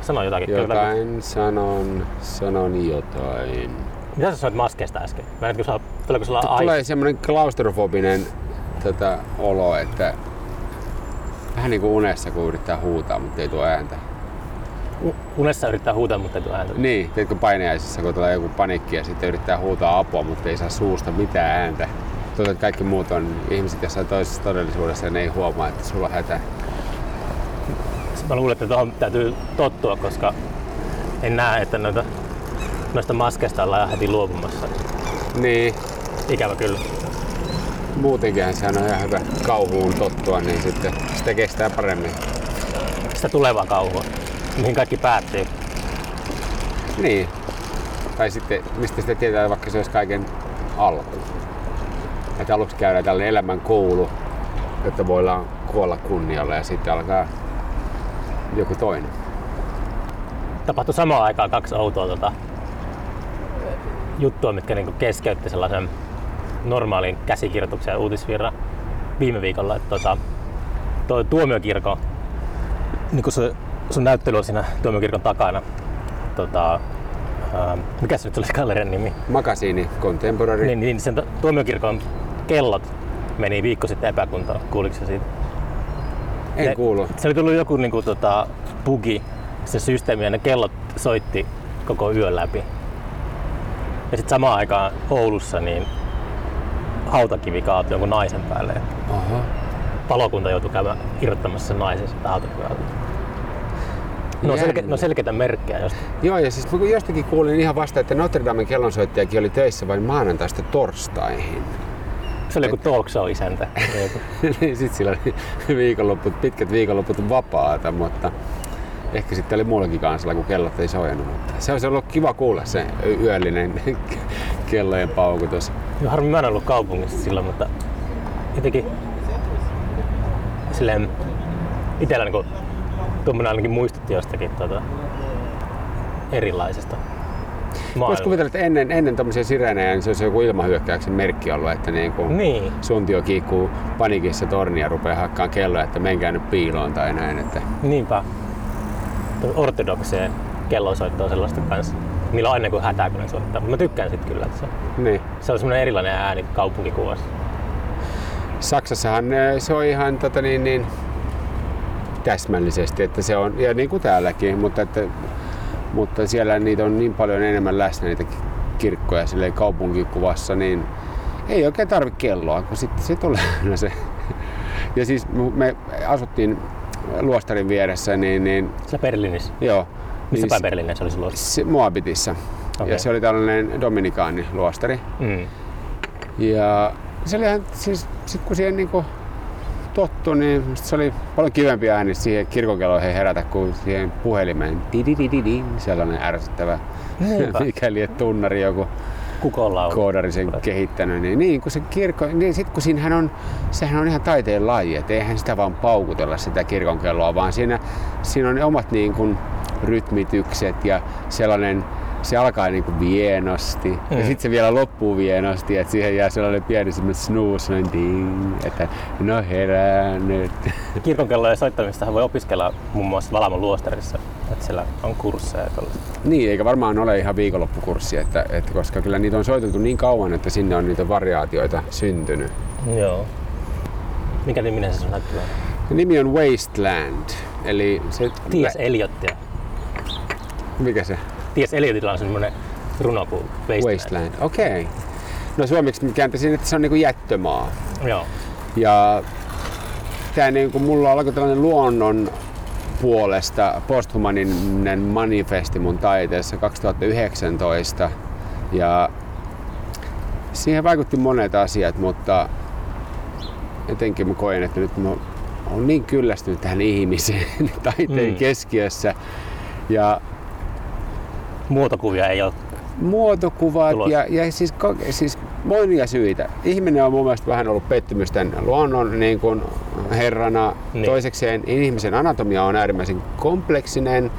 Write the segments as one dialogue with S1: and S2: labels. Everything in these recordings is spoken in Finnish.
S1: Sano jotakin.
S2: Jotain sanon, sanon jotain.
S1: Mitä sä sanoit maskeesta äsken? Mä en tiedä, tuleeko sulla ai...
S2: Tulee semmoinen klaustrofobinen tota, olo, että vähän niin kuin unessa, kun yrittää huutaa, mutta ei tuo ääntä.
S1: U- Unessa yrittää huutaa, mutta ei tule ääntä.
S2: Niin, teetkö painajaisissa, kun tulee joku panikki ja sitten yrittää huutaa apua, mutta ei saa suusta mitään ääntä. Tuntuu, että kaikki muut on ihmiset jossain toisessa todellisuudessa ja ne ei huomaa, että sulla on hätä.
S1: Mä luulen, että tuohon täytyy tottua, koska en näe, että noita, noista maskeista ollaan heti luopumassa.
S2: Niin,
S1: Ikävä kyllä.
S2: muutenkin sehän on ihan hyvä kauhuun tottua, niin sitten sitä kestää paremmin.
S1: Sitä tulevaa kauhua, mihin kaikki päättyy.
S2: Niin. Tai sitten, mistä sitä tietää, vaikka se olisi kaiken alku. Että aluksi käydään tällainen elämän koulu, että voidaan kuolla kunnialla ja sitten alkaa joku toinen.
S1: Tapahtui samaan aikaan kaksi outoa tota, juttua, mitkä niinku keskeytti sellaisen normaalin käsikirjoituksen uutisvirran viime viikolla. Että tota, toi tuomiokirkon, niin kun se, sun näyttely on siinä tuomiokirkon takana, tota, ää, mikä se nyt olisi gallerian nimi?
S2: Makasiini, contemporary.
S1: Niin, niin sen tu- tuomiokirkon kellot meni viikko sitten epäkuntoon. Kuuliko se siitä?
S2: En
S1: ne-
S2: kuulu.
S1: Se oli tullut joku niinku, tota, bugi, se systeemi, ja ne kellot soitti koko yön läpi. Ja sitten samaan aikaan Oulussa niin hautakivi kaatui jonkun naisen päälle.
S2: Oho.
S1: Palokunta joutui käymään irrottamassa sen naisen sitä hautakiveltä. No, selke, no selkeitä merkkejä josta.
S2: Joo, ja siis jostakin kuulin ihan vasta, että Notre Damen kellonsoittajakin oli töissä vain maanantaista torstaihin.
S1: Se oli joku talk show isäntä.
S2: Niin sitten sillä oli viikonlopput, pitkät viikonloput vapaata, mutta ehkä sitten oli muullakin kansalla, kun kellot ei sojannut. Mutta se olisi ollut kiva kuulla se yöllinen kellojen paukutus.
S1: Joo, harmi mä en ollut kaupungissa silloin, mutta jotenkin silleen itellä niin tuommoinen ainakin muistutti jostakin tuota, erilaisesta
S2: Voisi kuvitella, että ennen, ennen tämmöisiä sireenejä niin se olisi joku ilmahyökkäyksen merkki ollut, että niin kuin
S1: Niin,
S2: suntio kiikkuu panikissa tornia ja rupeaa hakkaan kelloa, että menkää nyt piiloon tai näin. Että
S1: niinpä. Ortodokseen kellosoitto on sellaista kanssa. Niillä on aina kuin hätää, kun ne soittaa. Mutta mä tykkään sit kyllä, että se,
S2: niin.
S1: se on semmoinen erilainen ääni kaupunkikuvassa.
S2: Saksassahan eh, se on ihan tota niin, niin, täsmällisesti, että se on, ja niin kuin täälläkin, mutta, että, mutta siellä niitä on niin paljon enemmän läsnä niitä ki- kirkkoja silleen kaupunkikuvassa, niin ei oikein tarvi kelloa, kun sitten se tulee se. Ja siis me asuttiin luostarin vieressä, niin, niin
S1: Sillä Berliinissä.
S2: joo.
S1: Missä
S2: niin
S1: päin Berliinissä se oli
S2: se, Moabitissa.
S1: Okei.
S2: Ja se oli tällainen dominikaaniluostari.
S1: Mm.
S2: Ja se oli ihan, siis sit kun siihen niinku tottu, niin se oli paljon kivempi ääni siihen kirkonkelloihin herätä kuin siihen puhelimeen. Dididididin, sellainen ärsyttävä, mikäli et tunnari joku
S1: Kukolla on.
S2: koodari sen kehittänyt. Niin, niin kun se kirkko, niin sit kun siinähän on, sehän on ihan taiteen laji, että eihän sitä vaan paukutella sitä kirkonkelloa, vaan siinä, siinä on ne omat niin kuin, rytmitykset ja sellainen se alkaa niin kuin vienosti mm. ja sitten se vielä loppuu vienosti, että siihen jää sellainen pieni semmoinen snooze, sellainen ding, että no herää nyt.
S1: Kirkonkellojen soittamistahan voi opiskella muun muassa Valamon luostarissa. Että siellä on kursseja ja tollaista.
S2: Niin, eikä varmaan ole ihan viikonloppukurssi, että, että koska kyllä niitä on soiteltu niin kauan, että sinne on niitä variaatioita syntynyt.
S1: Joo. Mikä niminen se sun?
S2: Se nimi on Wasteland, eli se...
S1: T.S. Eliottia.
S2: Mikä se?
S1: T.S. Eliotilla on semmoinen runo kuin Wasteland.
S2: Wasteland, okei. Okay. No suomeksi mä kääntäisin, että se on niinku jättömaa.
S1: Joo.
S2: Ja tää niinku, mulla alkoi tällainen luonnon puolesta posthumaninen manifesti mun taiteessa 2019. Ja siihen vaikutti monet asiat, mutta jotenkin mä koen, että nyt mä oon niin kyllästynyt tähän ihmiseen taiteen
S1: Mm.
S2: keskiössä. Ja
S1: Muotokuvia ei ole.
S2: muotokuvat
S1: Tulos.
S2: ja, ja siis, siis monia syitä. Ihminen on mun mielestä vähän ollut pettymys tämän luonnon niin kuin herrana.
S1: Niin.
S2: Toisekseen ihmisen anatomia on äärimmäisen kompleksinen.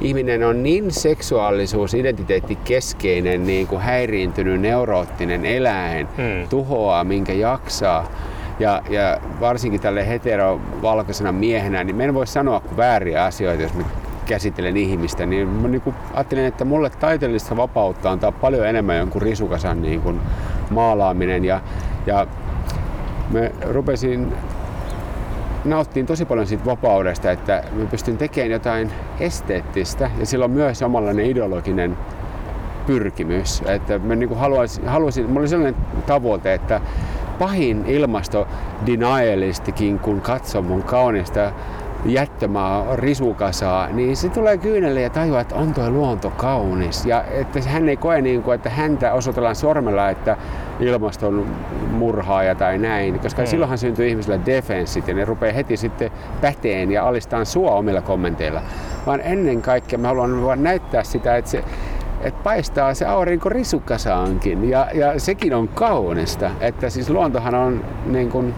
S2: Ihminen on niin seksuaalisuus, identiteetti keskeinen, niin kuin häiriintynyt, neuroottinen eläin,
S1: Mm.
S2: tuhoaa minkä jaksaa. Ja, ja varsinkin tälle heterovalkoisena miehenä, niin me en voi sanoa kuin vääriä asioita, jos me käsittelen ihmistä, niin mä niin kuin ajattelin, että mulle taiteellista vapautta antaa paljon enemmän jonkun risukasan niin kuin maalaaminen. Ja, ja mä rupesin nauttiin tosi paljon siitä vapaudesta, että mä pystyn tekemään jotain esteettistä ja sillä on myös omanlainen ideologinen pyrkimys. Että mä niin haluaisin, haluaisin, mulla oli sellainen tavoite, että pahin ilmastodenialistikin, kun katsoo mun kaunista jättömaa risukasaa, niin se tulee kyynelle ja tajuaa, että on tuo luonto kaunis. Ja että hän ei koe niin kuin, että häntä osoitellaan sormella, että ilmaston murhaaja tai näin, koska mm. silloinhan syntyy ihmisillä defenssit ja ne rupeaa heti sitten päteen ja alistaan sua omilla kommenteilla. Vaan ennen kaikkea mä haluan vaan näyttää sitä, että se että paistaa se aurinko risukasaankin ja, ja sekin on kaunista. Että siis luontohan on niin kuin,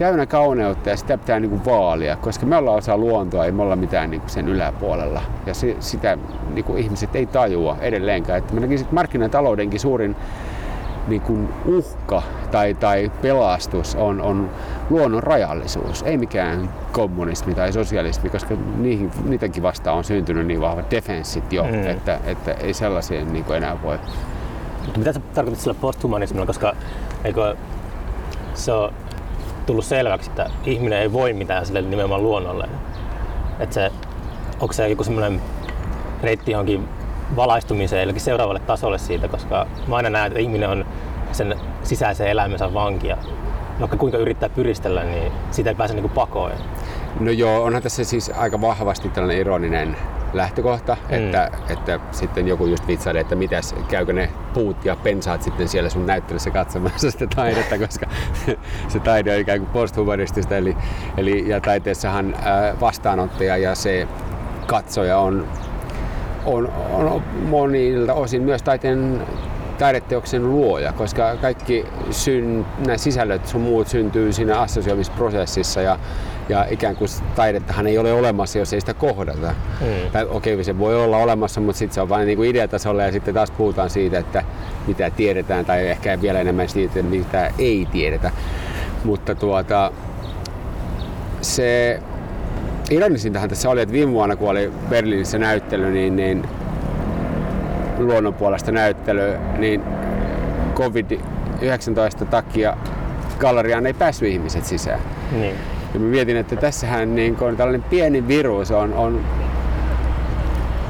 S2: täynnä kauneutta ja sitä pitää niin kuin vaalia, koska me ollaan osa luontoa, ei me olla mitään niin kuin sen yläpuolella. Ja se, sitä niin kuin ihmiset ei tajua edelleenkään. Että mä näkisin, että markkinataloudenkin suurin niin kuin uhka tai, tai pelastus on, on luonnon rajallisuus, ei mikään kommunismi tai sosialismi, koska niihin, niitäkin vastaan on syntynyt niin vahvat defenssit jo, mm. että, että ei sellaisia niin kuin enää voi.
S1: Mutta mitä sä tarkoitat sillä posthumanismilla, koska eikö se on tullut selväksi, että ihminen ei voi mitään sille nimenomaan luonnolle. Että se, onko se joku semmoinen reitti johonkin valaistumiseen jollekin seuraavalle tasolle siitä, koska mä aina näen, että ihminen on sen sisäisen elämänsä vankia. Vaikka kuinka yrittää pyristellä, niin siitä ei pääse niin pakoon.
S2: No joo, onhan tässä siis aika vahvasti tällainen ironinen lähtökohta, mm. että, että sitten joku just vitsailee, että mitäs, käykö ne puut ja pensaat sitten siellä sun näyttelyssä katsomassa sitä taidetta, koska se taide on ikään kuin posthumanistista, eli, eli ja taiteessahan vastaanottaja ja se katsoja on on, on monilta osin myös taiteen taideteoksen luoja, koska kaikki syn, nämä sisällöt sun muut syntyy siinä assosioimisprosessissa ja, ja ikään kuin taidettahan ei ole olemassa, jos ei sitä kohdata. Mm. Tai okei, okay, se voi olla olemassa, mutta sitten se on vain niin kuin ideatasolla ja sitten taas puhutaan siitä, että mitä tiedetään tai ehkä vielä enemmän siitä, mitä ei tiedetä. Mutta tuota, se ironisintahan tässä oli, että viime vuonna kun oli Berliinissä näyttely, niin, niin luonnon puolesta näyttely, niin COVID-19 takia galleriaan ei päässyt ihmiset sisään. Niin. Ja mä mietin, että tässähän niin kun tällainen pieni virus on, on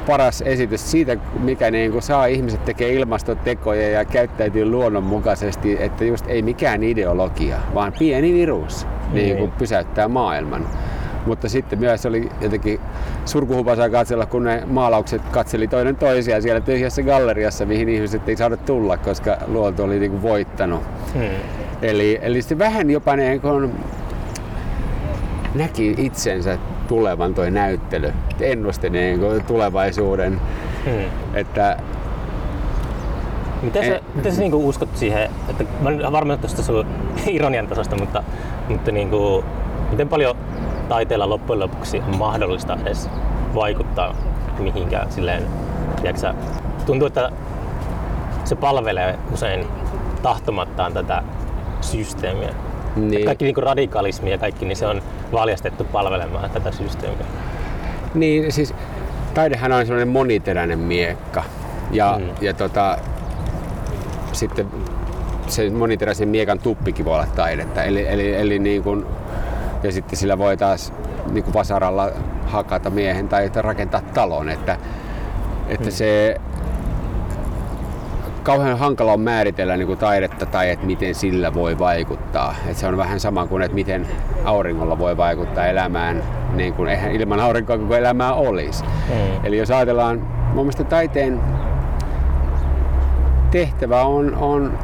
S2: paras esitys siitä, mikä niin kuin saa ihmiset tekee ilmastotekoja ja käyttäytyy luonnonmukaisesti, että just ei mikään ideologia, vaan pieni virus niin. Niin pysäyttää maailman. Mutta sitten myös oli jotenkin surkuhupasaa katsella, kun ne maalaukset katseli toinen toisiaan siellä tyhjässä galleriassa, mihin ihmiset ei saada tulla, koska luonto oli niin kuin voittanut. Hmm. Eli, eli sitten vähän jopa niin kuin näki itsensä tulevan toi näyttely, ennusti niin kuin tulevaisuuden. Hmm. Että
S1: Miten sä, miten sä niinku uskot siihen, että mä varmaan tuosta sun ironian tasosta, mutta, mutta niinku, miten paljon taiteella loppujen lopuksi on mahdollista edes vaikuttaa mihinkään silleen, tiedätkö, tuntuu, että se palvelee usein tahtomattaan tätä systeemiä. Niin. Kaikki niin radikalismi ja kaikki, niin se on valjastettu palvelemaan tätä systeemiä.
S2: Niin, siis taidehan on sellainen moniteräinen miekka. Ja, mm. ja tota, sitten se moniteräisen miekan tuppikin voi olla taidetta. Eli, eli, eli niin kuin ja sitten sillä voi taas niin kuin vasaralla hakata miehen tai rakentaa talon. Että, että hmm. se kauhean hankala on määritellä niin kuin taidetta tai että miten sillä voi vaikuttaa. että se on vähän sama kuin, että miten auringolla voi vaikuttaa elämään, niin kuin eihän ilman aurinkoa koko elämää olisi. Hmm. Eli jos ajatellaan, mun mielestä taiteen tehtävä on, on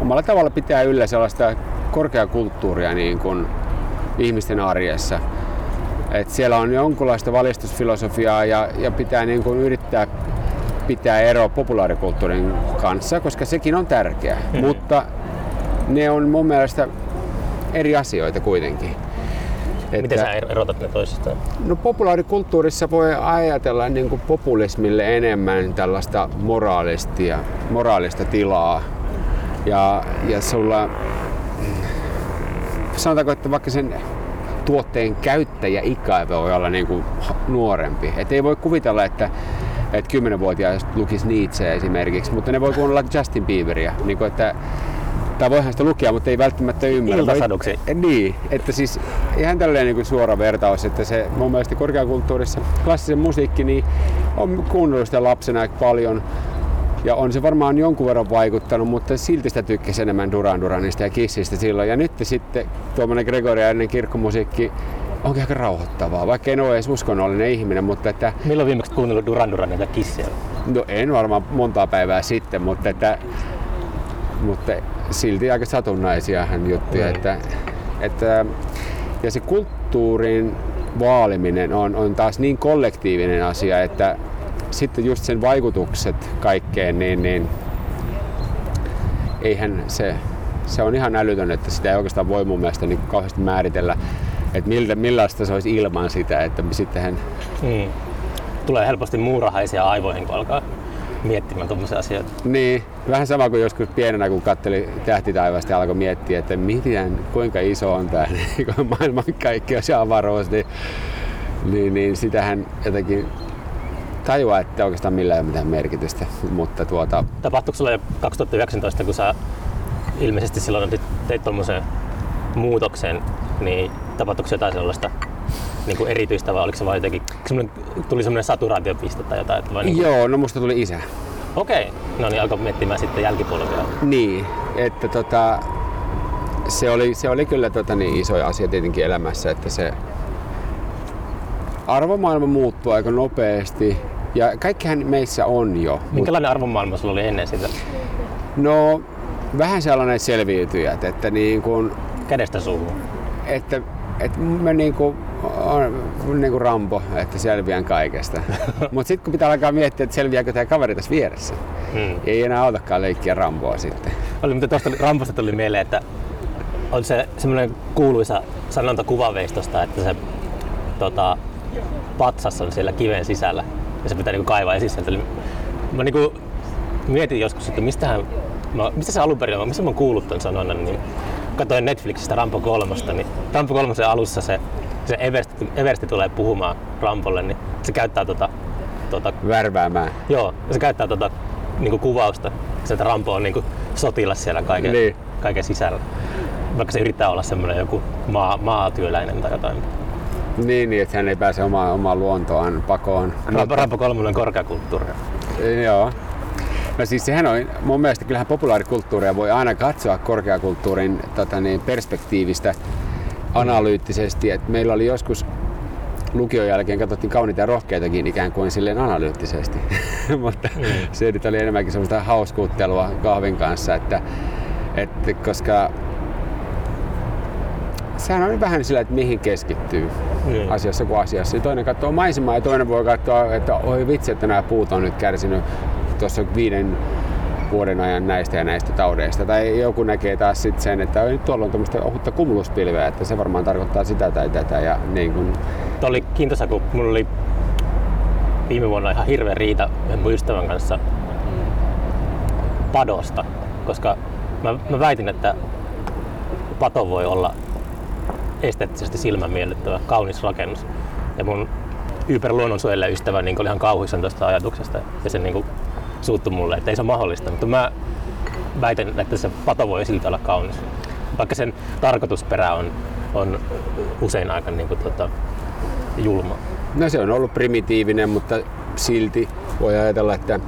S2: omalla tavalla pitää yllä sellaista korkeakulttuuria niin kuin ihmisten arjessa. Et siellä on jonkunlaista valistusfilosofiaa ja, ja pitää niin kuin yrittää pitää eroa populaarikulttuurin kanssa, koska sekin on tärkeä. Mm. Mutta ne on mun mielestä eri asioita kuitenkin.
S1: Että, Miten sä erotat ne toisistaan?
S2: No populaarikulttuurissa voi ajatella niin kuin populismille enemmän tällaista moraalistia, moraalista tilaa. Ja, ja sulla sanotaanko, että vaikka sen tuotteen käyttäjäikä voi olla niin kuin nuorempi. Et ei voi kuvitella, että että kymmenenvuotiaista lukisi Nietzsche esimerkiksi, mutta ne voi kuunnella Justin Bieberia. Niin kuin, että tai voihan sitä lukea, mutta ei välttämättä ymmärrä.
S1: Iltasaduksi.
S2: Niin, että siis ihan tällainen niin kuin suora vertaus, että se mun mielestä korkeakulttuurissa klassisen musiikki, niin on kuunnellut sitä lapsena aika paljon. Ja on se varmaan jonkun verran vaikuttanut, mutta silti sitä tykkäsi enemmän Duran Duranista ja Kissistä silloin. Ja nyt sitten tuommoinen Gregoriainen kirkkomusiikki onkin aika rauhoittavaa, vaikka en ole edes uskonnollinen ihminen, mutta että...
S1: Milloin viimeksi kuunnellut Duran Duranin ja Kissia?
S2: No en varmaan montaa päivää sitten, mutta että, mutta silti aika satunnaisia hän juttuja. Mm. Että, että, ja se kulttuurin vaaliminen on, on taas niin kollektiivinen asia, että sitten just sen vaikutukset kaikkeen, niin, niin eihän se, se on ihan älytön, että sitä ei oikeastaan voi mun mielestä niin kauheasti määritellä, että miltä, millaista se olisi ilman sitä, että sittenhän...
S1: Mm. Tulee helposti muurahaisia aivoihin, kun alkaa miettimään tuommoisia asioita.
S2: Niin, vähän sama kuin joskus pienenä, kun katteli tähtitaivasta ja alkoi miettiä, että miten, kuinka iso on tämä niin maailman kaikkeus ja avaruus, niin, niin, niin sitähän jotenkin tajua, että oikeastaan millään ei ole mitään merkitystä. Mutta tuota...
S1: Tapahtuiko sulla jo 2019, kun sä ilmeisesti silloin teit tuommoisen muutoksen, niin tapahtuiko jotain sellaista niin kuin erityistä vai oliko se vain jotenkin, semmoinen, tuli semmoinen saturaatiopiste tai jotain? Vai
S2: niin kuin... Joo, no musta tuli isä.
S1: Okei, okay. no niin alkoi miettimään sitten jälkipolvia.
S2: Niin, että tota, se oli, se oli kyllä tota, niin iso asia tietenkin elämässä, että se arvomaailma muuttuu aika nopeasti ja kaikkihan meissä on jo.
S1: Minkälainen arvomaailma sulla oli ennen sitä?
S2: No, vähän sellainen selviytyjät, että niin kuin...
S1: Kädestä suuhun?
S2: Että, että mä niin kuin on niin kuin Rambo, että selviän kaikesta. Mutta sitten kun pitää alkaa miettiä, että selviääkö tämä kaveri tässä vieressä, hmm. ei enää autakaan leikkiä Ramboa sitten.
S1: Oli, mutta tuosta Rambosta tuli mieleen, että on se semmoinen kuuluisa sanonta kuvaveistosta, että se tota, patsas on siellä kiven sisällä ja se pitää niinku kaivaa esiin Eli mä niinku mietin joskus, että mistähän, mä, mistä se alun perin on, missä mä oon kuullut ton sanonnan, niin katsoin Netflixistä Rampo 3, niin Rampo 3 alussa se se Eversti, Eversti tulee puhumaan Rampolle, niin se käyttää tota, tota
S2: Värväämään.
S1: Joo, se käyttää tota niinku kuvausta. Se, että Rampo on niinku sotilas siellä kaiken, niin. kaiken sisällä. Vaikka se yrittää olla semmoinen joku maa, maatyöläinen tai jotain.
S2: Niin, niin, että hän ei pääse omaan, omaan luontoon pakoon.
S1: Rampo, Rampo kolmonen korkeakulttuuria.
S2: Joo. No siis sehän on, mun mielestä kyllähän populaarikulttuuria voi aina katsoa korkeakulttuurin tota niin, perspektiivistä analyyttisesti. Et meillä oli joskus lukion jälkeen katsottiin kauniita ja rohkeitakin ikään kuin silleen analyyttisesti. Mutta mm. se nyt oli enemmänkin semmoista hauskuuttelua kahvin kanssa, että, että koska sehän on vähän sillä, että mihin keskittyy mm. asiassa kuin asiassa. Ja toinen katsoo maisemaa ja toinen voi katsoa, että oi vitsi, että nämä puut on nyt kärsinyt tuossa viiden vuoden ajan näistä ja näistä taudeista. Tai joku näkee taas sit sen, että nyt tuolla on tämmöistä ohutta kumuluspilveä, että se varmaan tarkoittaa sitä tai tätä. Ja niin kun...
S1: Tuo oli kiintoisa, kun mulla oli viime vuonna ihan hirveä riita mun ystävän kanssa padosta, koska mä, mä väitin, että pato voi olla esteettisesti silmän miellyttävä, kaunis rakennus. Ja mun Yper ystävä niin oli ihan kauhuissaan tuosta ajatuksesta ja se niin suuttu mulle, että ei se ole mahdollista. Mutta mä väitän, että se pato voi silti olla kaunis. Vaikka sen tarkoitusperä on, on usein aika niin kuin, tota, julma.
S2: No se on ollut primitiivinen, mutta silti voi ajatella, että,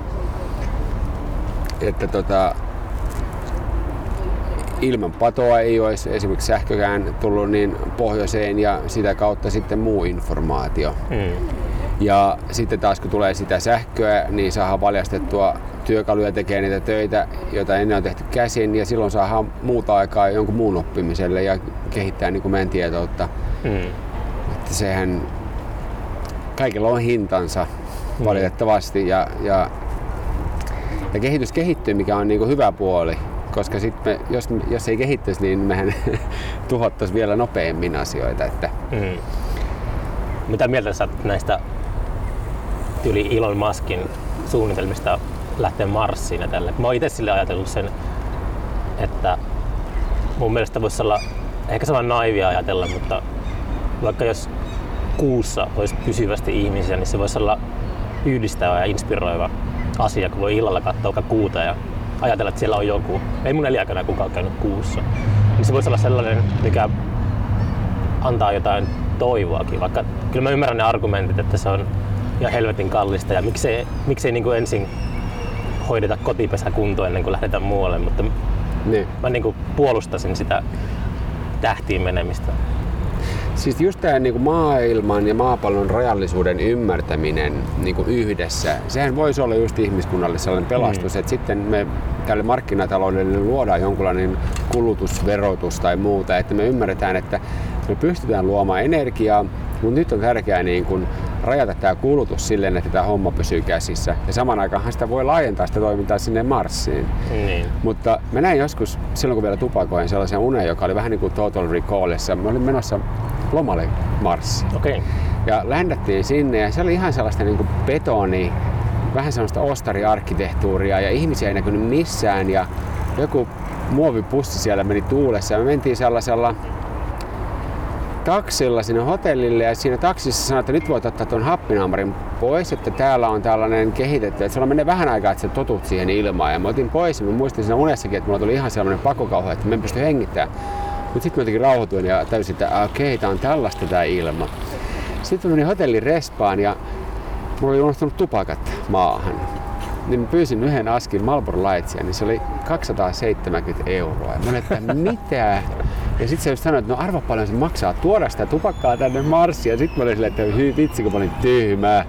S2: että tota, ilman patoa ei olisi esimerkiksi sähkökään tullut niin pohjoiseen ja sitä kautta sitten muu informaatio. Mm. Ja sitten taas kun tulee sitä sähköä, niin saadaan valjastettua työkaluja tekee niitä töitä, joita ennen on tehty käsin, ja silloin saadaan muuta aikaa jonkun muun oppimiselle ja kehittää niin kuin meidän tietoutta. Mm. Että sehän, kaikilla on hintansa mm. valitettavasti, ja, ja, ja kehitys kehittyy, mikä on niin kuin hyvä puoli, koska sit me, jos, jos ei kehittyisi, niin mehän tuhottaisiin vielä nopeammin asioita. Että... Mm.
S1: Mitä mieltä sä näistä yli Elon Muskin suunnitelmista lähteä Marsiin ja tälle. Mä oon itse sille ajatellut sen, että mun mielestä voisi olla ehkä sellainen naivia ajatella, mutta vaikka jos kuussa olisi pysyvästi ihmisiä, niin se voisi olla yhdistävä ja inspiroiva asia, kun voi illalla katsoa kuuta ja ajatella, että siellä on joku. Ei mun eliaikana kukaan käynyt kuussa. Niin se voisi olla sellainen, mikä antaa jotain toivoakin, vaikka kyllä mä ymmärrän ne argumentit, että se on ja helvetin kallista ja miksei, miksei niin kuin ensin hoideta kotipesä kuntoon ennen kuin lähdetään muualle, mutta niin. mä niin kuin puolustasin sitä tähtiin menemistä.
S2: Siis just tämä niin maailman ja maapallon rajallisuuden ymmärtäminen niin kuin yhdessä, sehän voisi olla just ihmiskunnalle sellainen pelastus, mm. että sitten me tälle markkinataloudelle luodaan jonkunlainen kulutusverotus tai muuta, että me ymmärretään, että me pystytään luomaan energiaa, mutta nyt on tärkeää niin kuin rajata tämä kulutus silleen, että tämä homma pysyy käsissä. Ja saman aikaan sitä voi laajentaa sitä toimintaa sinne Marsiin. Niin. Mutta mä näin joskus, silloin kun vielä tupakoin, sellaisen unen, joka oli vähän niin kuin Total Recallissa. Mä olin menossa lomalle Marsiin.
S1: Okay.
S2: Ja ländättiin sinne ja se oli ihan sellaista niin kuin betoni, vähän sellaista ostariarkkitehtuuria ja ihmisiä ei näkynyt missään ja joku muovipussi siellä meni tuulessa ja me mentiin sellaisella taksilla sinne hotellille ja siinä taksissa sanoi, että nyt voit ottaa tuon happinaamarin pois, että täällä on tällainen kehitetty, että sulla menee vähän aikaa, että sä totut siihen ilmaan. Ja mä otin pois ja mä muistin siinä unessakin, että mulla tuli ihan sellainen pakokauhu, että mä en pysty hengittämään. Mutta sitten mä jotenkin rauhoituin ja täysin, että okei, okay, tää on tällaista tää ilma. Sitten mä menin hotellin respaan ja mulla oli unohtunut tupakat maahan. Niin mä pyysin yhden askin Marlboro Lightsia, niin se oli 270 euroa. Ja mä olin, että mitä? Ja sitten se just sanoi, että no arva paljon se maksaa tuoda sitä tupakkaa tänne Marsiin. Ja sitten mä olin silleen, että hyi vitsi kun mä olin tyhmää.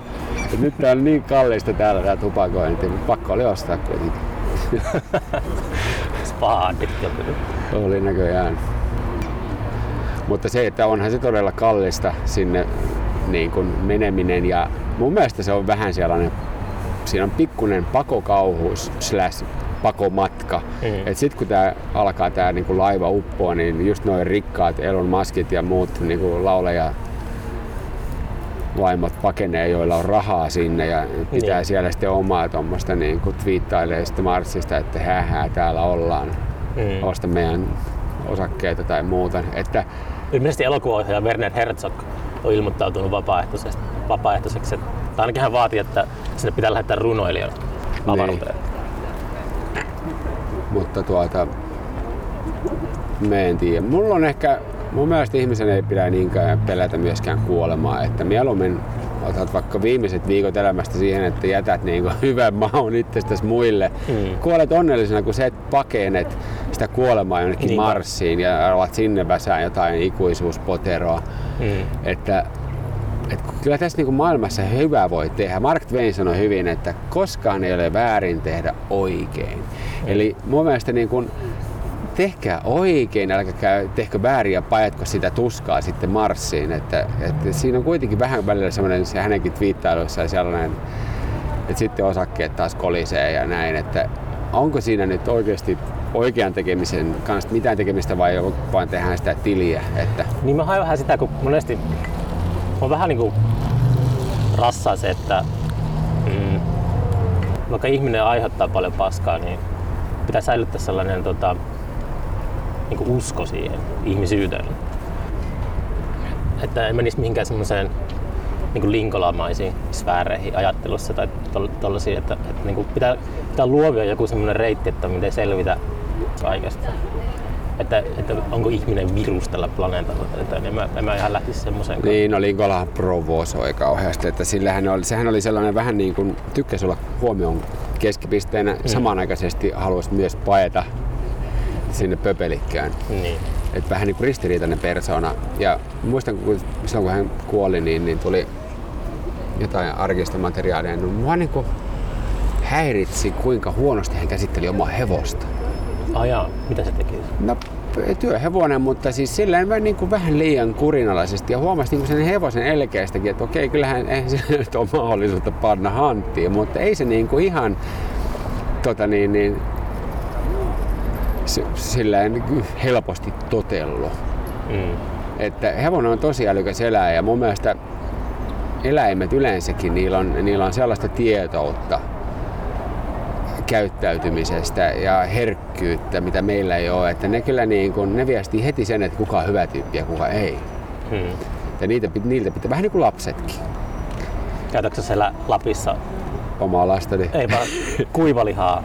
S2: Et nyt tää on niin kallista täällä tää tupakointi. Pakko oli ostaa kuitenkin.
S1: Spaadit
S2: Oli näköjään. Mutta se, että onhan se todella kallista sinne niin kuin meneminen ja mun mielestä se on vähän sellainen, siinä on pikkunen pakokauhuus slash pakomatka. Mm. Et sit kun tää alkaa tää niinku laiva uppoa, niin just noin rikkaat Elon Muskit ja muut niinku lauleja vaimot pakenee, joilla on rahaa sinne ja pitää niin. siellä sitten omaa tuommoista niin kuin twiittailee sitten Marsista, että hähää täällä ollaan, mm. osta meidän osakkeita tai muuta. Että,
S1: Ilmeisesti elokuvaohjaaja Werner Herzog on ilmoittautunut vapaaehtoiseksi, vapaaehtoiseksi tai ainakin hän vaatii, että sinne pitää lähettää runoilijan avaruuteen. Niin
S2: mutta tuota, me en tiedä. Mulla on ehkä, mun mielestä ihmisen ei pidä niinkään pelätä myöskään kuolemaa, että mieluummin otat vaikka viimeiset viikot elämästä siihen, että jätät niin kuin hyvän maun itsestäsi muille. Mm. Kuolet onnellisena, kun se et pakenet sitä kuolemaa jonnekin niin. Marsiin ja alat sinne väsään jotain ikuisuuspoteroa. Mm. Että et kyllä tässä niin kuin maailmassa hyvää voi tehdä. Mark Twain sanoi hyvin, että koskaan ei ole väärin tehdä oikein. Eli mun mielestä niin kuin, tehkää oikein, älkää tehkö väärin ja pajatko sitä tuskaa sitten Marsiin. Että, että siinä on kuitenkin vähän välillä semmoinen se hänenkin twiittailussa sellainen, että sitten osakkeet taas kolisee ja näin, että onko siinä nyt oikeasti oikean tekemisen kanssa mitään tekemistä vai vain tehdään sitä tiliä? Että...
S1: Niin mä haen vähän sitä, kun monesti on vähän niinku rassaa se, että mm, vaikka ihminen aiheuttaa paljon paskaa, niin pitää säilyttää sellainen tota, niinku usko siihen ihmisyyteen. Että ei menisi mihinkään semmoiseen niin linkolamaisiin sfääreihin ajattelussa tai tollaisiin, että, että niin pitää, pitää luovia joku semmoinen reitti, että miten selvitä kaikesta että, että onko ihminen virus tällä planeetalla. Että en mä, en mä ihan lähtisi semmoiseen.
S2: Niin, no Linkola provosoi kauheasti. Että sillähän oli, sehän oli sellainen vähän niin kuin tykkäsi olla huomioon keskipisteenä. Mm. Samanaikaisesti haluaisi myös paeta sinne pöpelikkään.
S1: Niin.
S2: Et vähän niin kuin ristiriitainen persona. Ja muistan, kun silloin kun hän kuoli, niin, niin tuli jotain arkista materiaalia. No, mua niin kuin häiritsi, kuinka huonosti hän käsitteli omaa hevosta.
S1: Ajaa, mitä se teki?
S2: No työhevonen, mutta siis silleen vähän, niin kuin vähän liian kurinalaisesti ja huomasi niin sen hevosen elkeästäkin, että okei, kyllähän ei se nyt ole mahdollisuutta panna hanttiin, mutta ei se niin kuin ihan tota niin, niin, silleen helposti totellu. Mm. Että hevonen on tosi älykäs eläin ja mun mielestä eläimet yleensäkin, niillä on, niillä on sellaista tietoutta, käyttäytymisestä ja herkkyyttä, mitä meillä ei ole. Että ne kyllä niin kuin, ne viestii heti sen, että kuka on hyvä tyyppi ja kuka ei. Hmm. Ja niitä, niiltä pitää, vähän niin kuin lapsetkin.
S1: Käytätkö siellä Lapissa,
S2: Omaa lastani.
S1: ei vaan kuivalihaa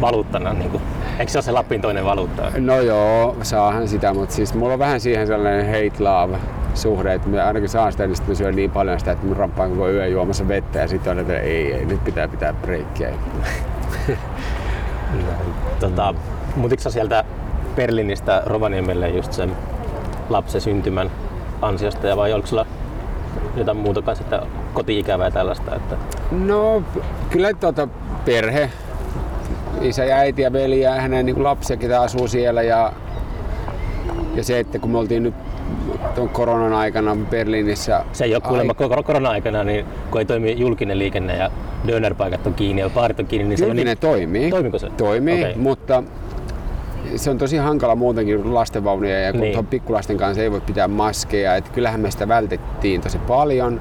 S1: valuuttana? Niin kuin, eikö se ole se Lapin toinen valuutta?
S2: No joo, saahan sitä, mutta siis mulla on vähän siihen sellainen hate-love suhde, että mä ainakin saan sitä, niin sitten mä syön niin paljon sitä, että mä rampaan koko yön juomassa vettä ja sitten on, että ei, ei, nyt pitää pitää breikkiä.
S1: Tota, muutitko sä sieltä Berliinistä Rovaniemelle just sen lapsen syntymän ansiosta ja vai oliko sulla jotain muuta kanssa, että koti-ikävää tällaista? Että...
S2: No kyllä tuota perhe, isä ja äiti ja veli ja hänen niin lapsiakin asuu siellä ja, ja se, että kun me oltiin nyt tuon koronan aikana Berliinissä.
S1: Se ei ole kuulemma kor- korona-aikana, niin kun ei toimi julkinen liikenne ja dönerpaikat on kiinni ja baarit on kiinni, niin se on
S2: Julkinen
S1: niin...
S2: toimii.
S1: Toimiko se?
S2: Toimii,
S1: Okei.
S2: mutta se on tosi hankala muutenkin lastenvaunuja ja kun
S1: Niin.
S2: pikkulasten kanssa ei voi pitää maskeja. Et kyllähän me sitä vältettiin tosi paljon.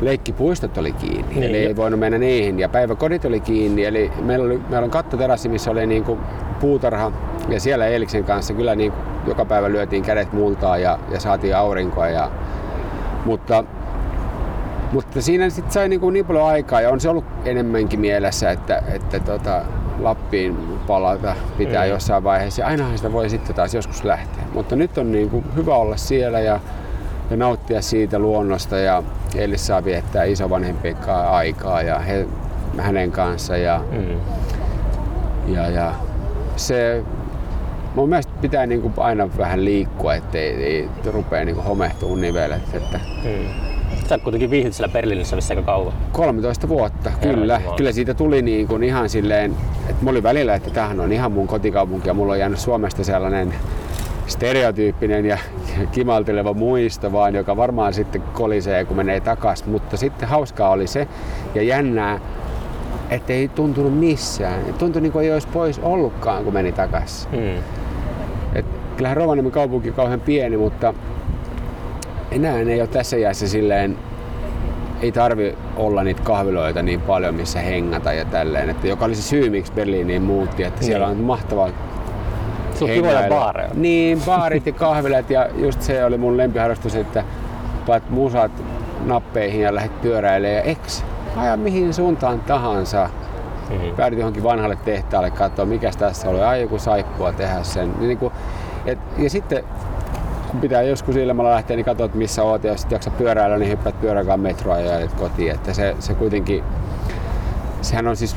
S2: Leikkipuistot oli kiinni,
S1: Niin,
S2: eli ei voinut mennä niihin. Ja päiväkodit oli kiinni, eli meillä, oli, meillä on kattoterassi, missä oli niinku puutarha. Ja siellä Eeliksen kanssa kyllä niin joka päivä lyötiin kädet multaa ja, ja saatiin aurinkoa. Ja, mutta mutta siinä sit sai niin, niin paljon aikaa ja on se ollut enemmänkin mielessä, että, että tota, Lappiin palata pitää
S1: Mm.
S2: jossain vaiheessa. Ja ainahan sitä voi sitten taas joskus lähteä. Mutta nyt on niin kuin hyvä olla siellä ja, ja nauttia siitä luonnosta ja Elis saa viettää isovanhempien kanssa aikaa ja he, hänen kanssa. Ja,
S1: Mm.
S2: ja, ja se mun mielestä pitää niin kuin aina vähän liikkua, ettei ei rupea niin kuin homehtumaan nivelet. Että
S1: Mm. Sä kuitenkin viihdyt siellä Berliinissä missä aika kauan.
S2: 13 vuotta, kyllä.
S1: Jumala.
S2: Kyllä siitä tuli niin kuin ihan silleen, että mä olin välillä, että tämähän on ihan mun kotikaupunki ja mulla on jäänyt Suomesta sellainen stereotyyppinen ja kimalteleva muisto vaan, joka varmaan sitten kolisee kun menee takas. Mutta sitten hauskaa oli se ja jännää, että ei tuntunut missään. Tuntui niin kuin ei olisi pois ollutkaan, kun meni takas.
S1: Mm.
S2: Kyllähän Rovaniemen kaupunki on kauhean pieni, mutta enää ei ole tässä iässä silleen, ei tarvi olla niitä kahviloita niin paljon, missä hengata ja tälleen. Että joka oli se syy, miksi Berliiniin muutti, että
S1: Niin.
S2: siellä on mahtavaa
S1: Sulla on kivoja baareja.
S2: Niin, baarit ja kahvilat ja just se oli mun lempiharrastus, että paat musat nappeihin ja lähdet pyöräilemään ja eks, aja mihin suuntaan tahansa.
S1: Mm.
S2: Päädyt johonkin vanhalle tehtaalle katsoa, mikä tässä oli, ai joku saippua tehdä sen. Niin niin kuin, et, ja sitten kun pitää joskus ilmalla lähteä, niin katsot missä oot ja jos et jaksa pyöräillä, niin hyppäät pyöräkaan metroa ja ajet kotiin. Että se, se kuitenkin, sehän on siis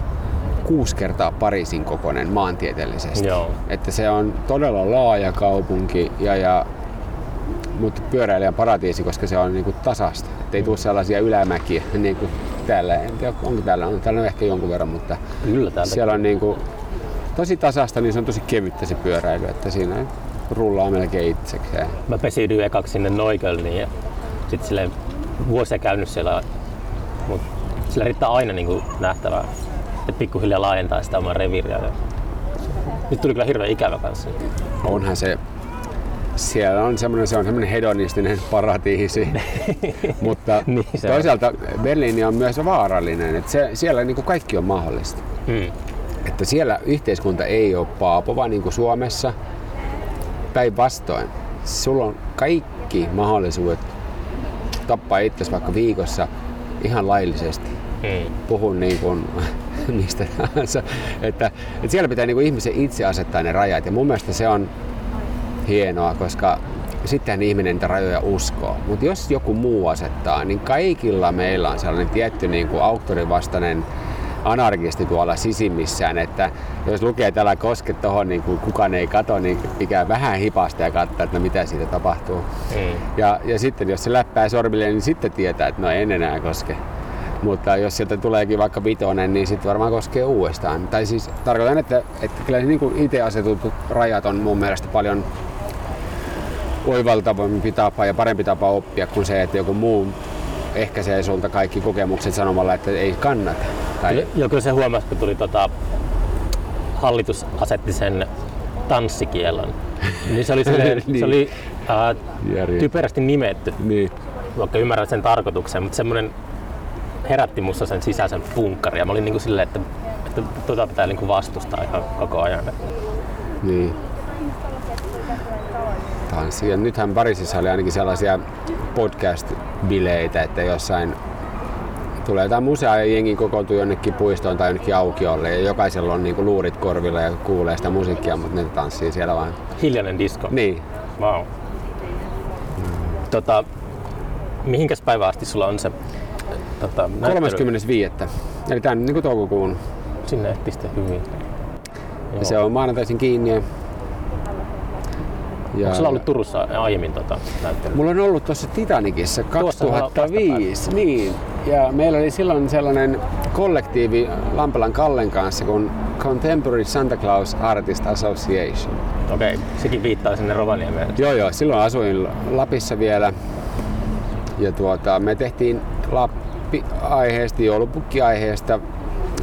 S2: kuusi kertaa Pariisin kokoinen maantieteellisesti.
S1: Joo.
S2: Että se on todella laaja kaupunki, ja, ja, mutta pyöräilijän paratiisi, koska se on niin kuin tasasta. Että ei tule sellaisia ylämäkiä niin kuin täällä. En tiedä, onko täällä, on täällä on ehkä jonkun verran, mutta
S1: Kyllä
S2: siellä on niin kuin, tosi tasasta, niin se on tosi kevyttä se pyöräily, että siinä rullaa melkein itsekseen.
S1: Mä pesiydyin ekaksi sinne Neuköllniin ja sitten silleen vuosia käynyt siellä, mutta sillä riittää aina niinku nähtävää, että pikkuhiljaa laajentaa sitä omaa reviiriä. Nyt tuli kyllä hirveän ikävä kanssa.
S2: Onhan se, siellä on semmoinen, se on semmoinen hedonistinen paratiisi, mutta
S1: Niin se on.
S2: toisaalta Berliini on myös vaarallinen, että se, siellä niin kuin kaikki on mahdollista.
S1: Mm.
S2: Että siellä yhteiskunta ei ole paapova niin kuin Suomessa. Päinvastoin. Sulla on kaikki mahdollisuudet tappaa itsesi vaikka viikossa ihan laillisesti.
S1: Mm.
S2: Puhun niin kuin mistä tahansa. Että, että siellä pitää niin kuin ihmisen itse asettaa ne rajat. Ja mun mielestä se on hienoa, koska sittenhän ihminen niitä rajoja uskoo. Mutta jos joku muu asettaa, niin kaikilla meillä on sellainen tietty niin kuin auktorivastainen anarkisti tuolla sisimmissään, että jos lukee täällä koske tohon, niin kuin kukaan ei kato, niin pitää vähän hipasta ja katsoa, että no mitä siitä tapahtuu.
S1: Mm.
S2: Ja, ja sitten jos se läppää sormille, niin sitten tietää, että no en enää koske. Mutta jos sieltä tuleekin vaikka vitonen, niin sitten varmaan koskee uudestaan. Tai siis tarkoitan, että, että kyllä niin kuin itse asetutut rajat on mun mielestä paljon oivaltavampi tapa ja parempi tapa oppia kuin se, että joku muu ehkäisee sulta kaikki kokemukset sanomalla, että ei kannata. Tai,
S1: Joo, kyllä se huomasi, kun tuli tota, hallitus asetti sen tanssikiellon. Niin se oli, silleen,
S2: Niin.
S1: se oli äh,
S2: Järjet.
S1: typerästi nimetty,
S2: niin.
S1: vaikka ymmärrän sen tarkoituksen, mutta semmoinen herätti musta sen sisäisen punkkari. Ja mä olin niinku silleen, että, että tota pitää niinku vastustaa ihan koko ajan.
S2: Niin. Tanssi. Ja nythän Pariisissa oli ainakin sellaisia podcast-bileitä, että jossain tulee jotain musea ja jengi kokoontuu jonnekin puistoon tai jonnekin aukiolle ja jokaisella on niinku luurit korvilla ja kuulee sitä musiikkia, mutta ne tanssii siellä vaan.
S1: Hiljainen disco.
S2: Niin.
S1: Wow. Tota, mihinkäs päivä asti sulla on se tota, näyttely?
S2: 35. Eli tämän niin toukokuun.
S1: Sinne ehtii sitten hyvin.
S2: Ja se on maanantaisin kiinni. Ja...
S1: Onko sulla ollut Turussa aiemmin tota, näyttely?
S2: Mulla on ollut tuossa Titanicissa
S1: Tuossa
S2: 2005. Niin. Ja meillä oli silloin sellainen kollektiivi Lampelan Kallen kanssa kuin Contemporary Santa Claus Artist Association.
S1: Okei, okay. sekin viittaa sinne Rovaniemeen.
S2: Joo, joo. Silloin asuin Lapissa vielä. Ja tuota, me tehtiin Lappi-aiheesta, joulupukki-aiheesta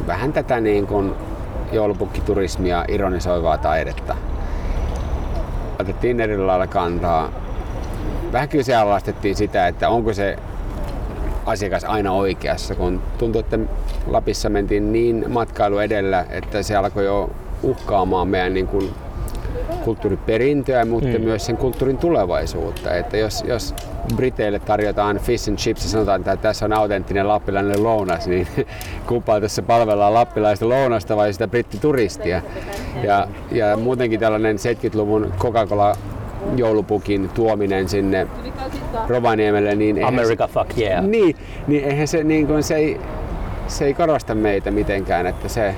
S2: vähän tätä niin kuin joulupukkiturismia, ironisoivaa taidetta. Otettiin eri lailla kantaa. Vähän kyseenalaistettiin sitä, että onko se asiakas aina oikeassa, kun tuntuu, että Lapissa mentiin niin matkailu edellä, että se alkoi jo uhkaamaan meidän niin kuin kulttuuriperintöä, mutta mm. myös sen kulttuurin tulevaisuutta. Että jos, jos Briteille tarjotaan fish and chips ja sanotaan, että tässä on autenttinen lappilainen lounas, niin kumpaa tässä palvellaan lappilaista lounasta vai sitä brittituristia. Ja, ja muutenkin tällainen 70-luvun Coca-Cola joulupukin tuominen sinne Rovaniemelle, niin
S1: America se, fuck yeah.
S2: Niin, niin eihän se, niin kuin, se, ei, se ei korosta meitä mitenkään, että se,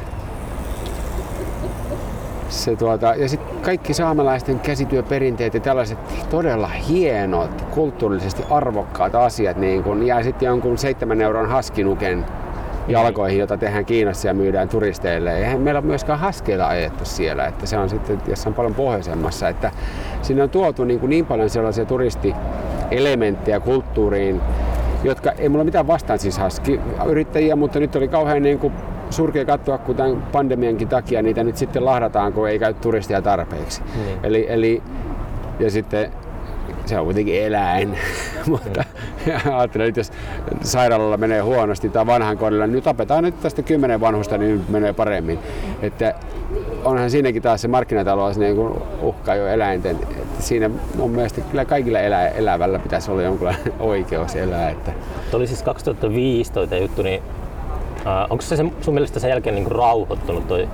S2: se tuota, ja sitten kaikki saamelaisten käsityöperinteet ja tällaiset todella hienot, kulttuurillisesti arvokkaat asiat niin kun jää sitten jonkun 7 euron haskinuken jalkoihin, jota tehdään Kiinassa ja myydään turisteille. Eihän meillä ole myöskään haskeilla ajettu siellä, että se on sitten jossain paljon pohjoisemmassa. Että sinne on tuotu niin, kuin niin paljon sellaisia turistielementtejä kulttuuriin, jotka ei mulla mitään vastaan siis haski yrittäjiä, mutta nyt oli kauhean niin kuin surkea katsoa, kun tämän pandemiankin takia niitä nyt sitten lahdataan, kun ei käy turistia tarpeeksi. Niin. Eli, eli, ja sitten se on kuitenkin eläin, mutta ajattelen, että jos sairaalalla menee huonosti tai vanhan kodilla, niin nyt tapetaan nyt tästä kymmenen vanhusta, niin nyt menee paremmin. Että onhan siinäkin taas se markkinatalous niin kuin uhkaa jo eläinten. Että siinä mun mielestä kyllä kaikilla elä, elävällä pitäisi olla jonkinlainen oikeus elää. Että...
S1: Tuo oli siis 2015 juttu, niin onko se sun mielestä sen jälkeen niin rauhoittunut toi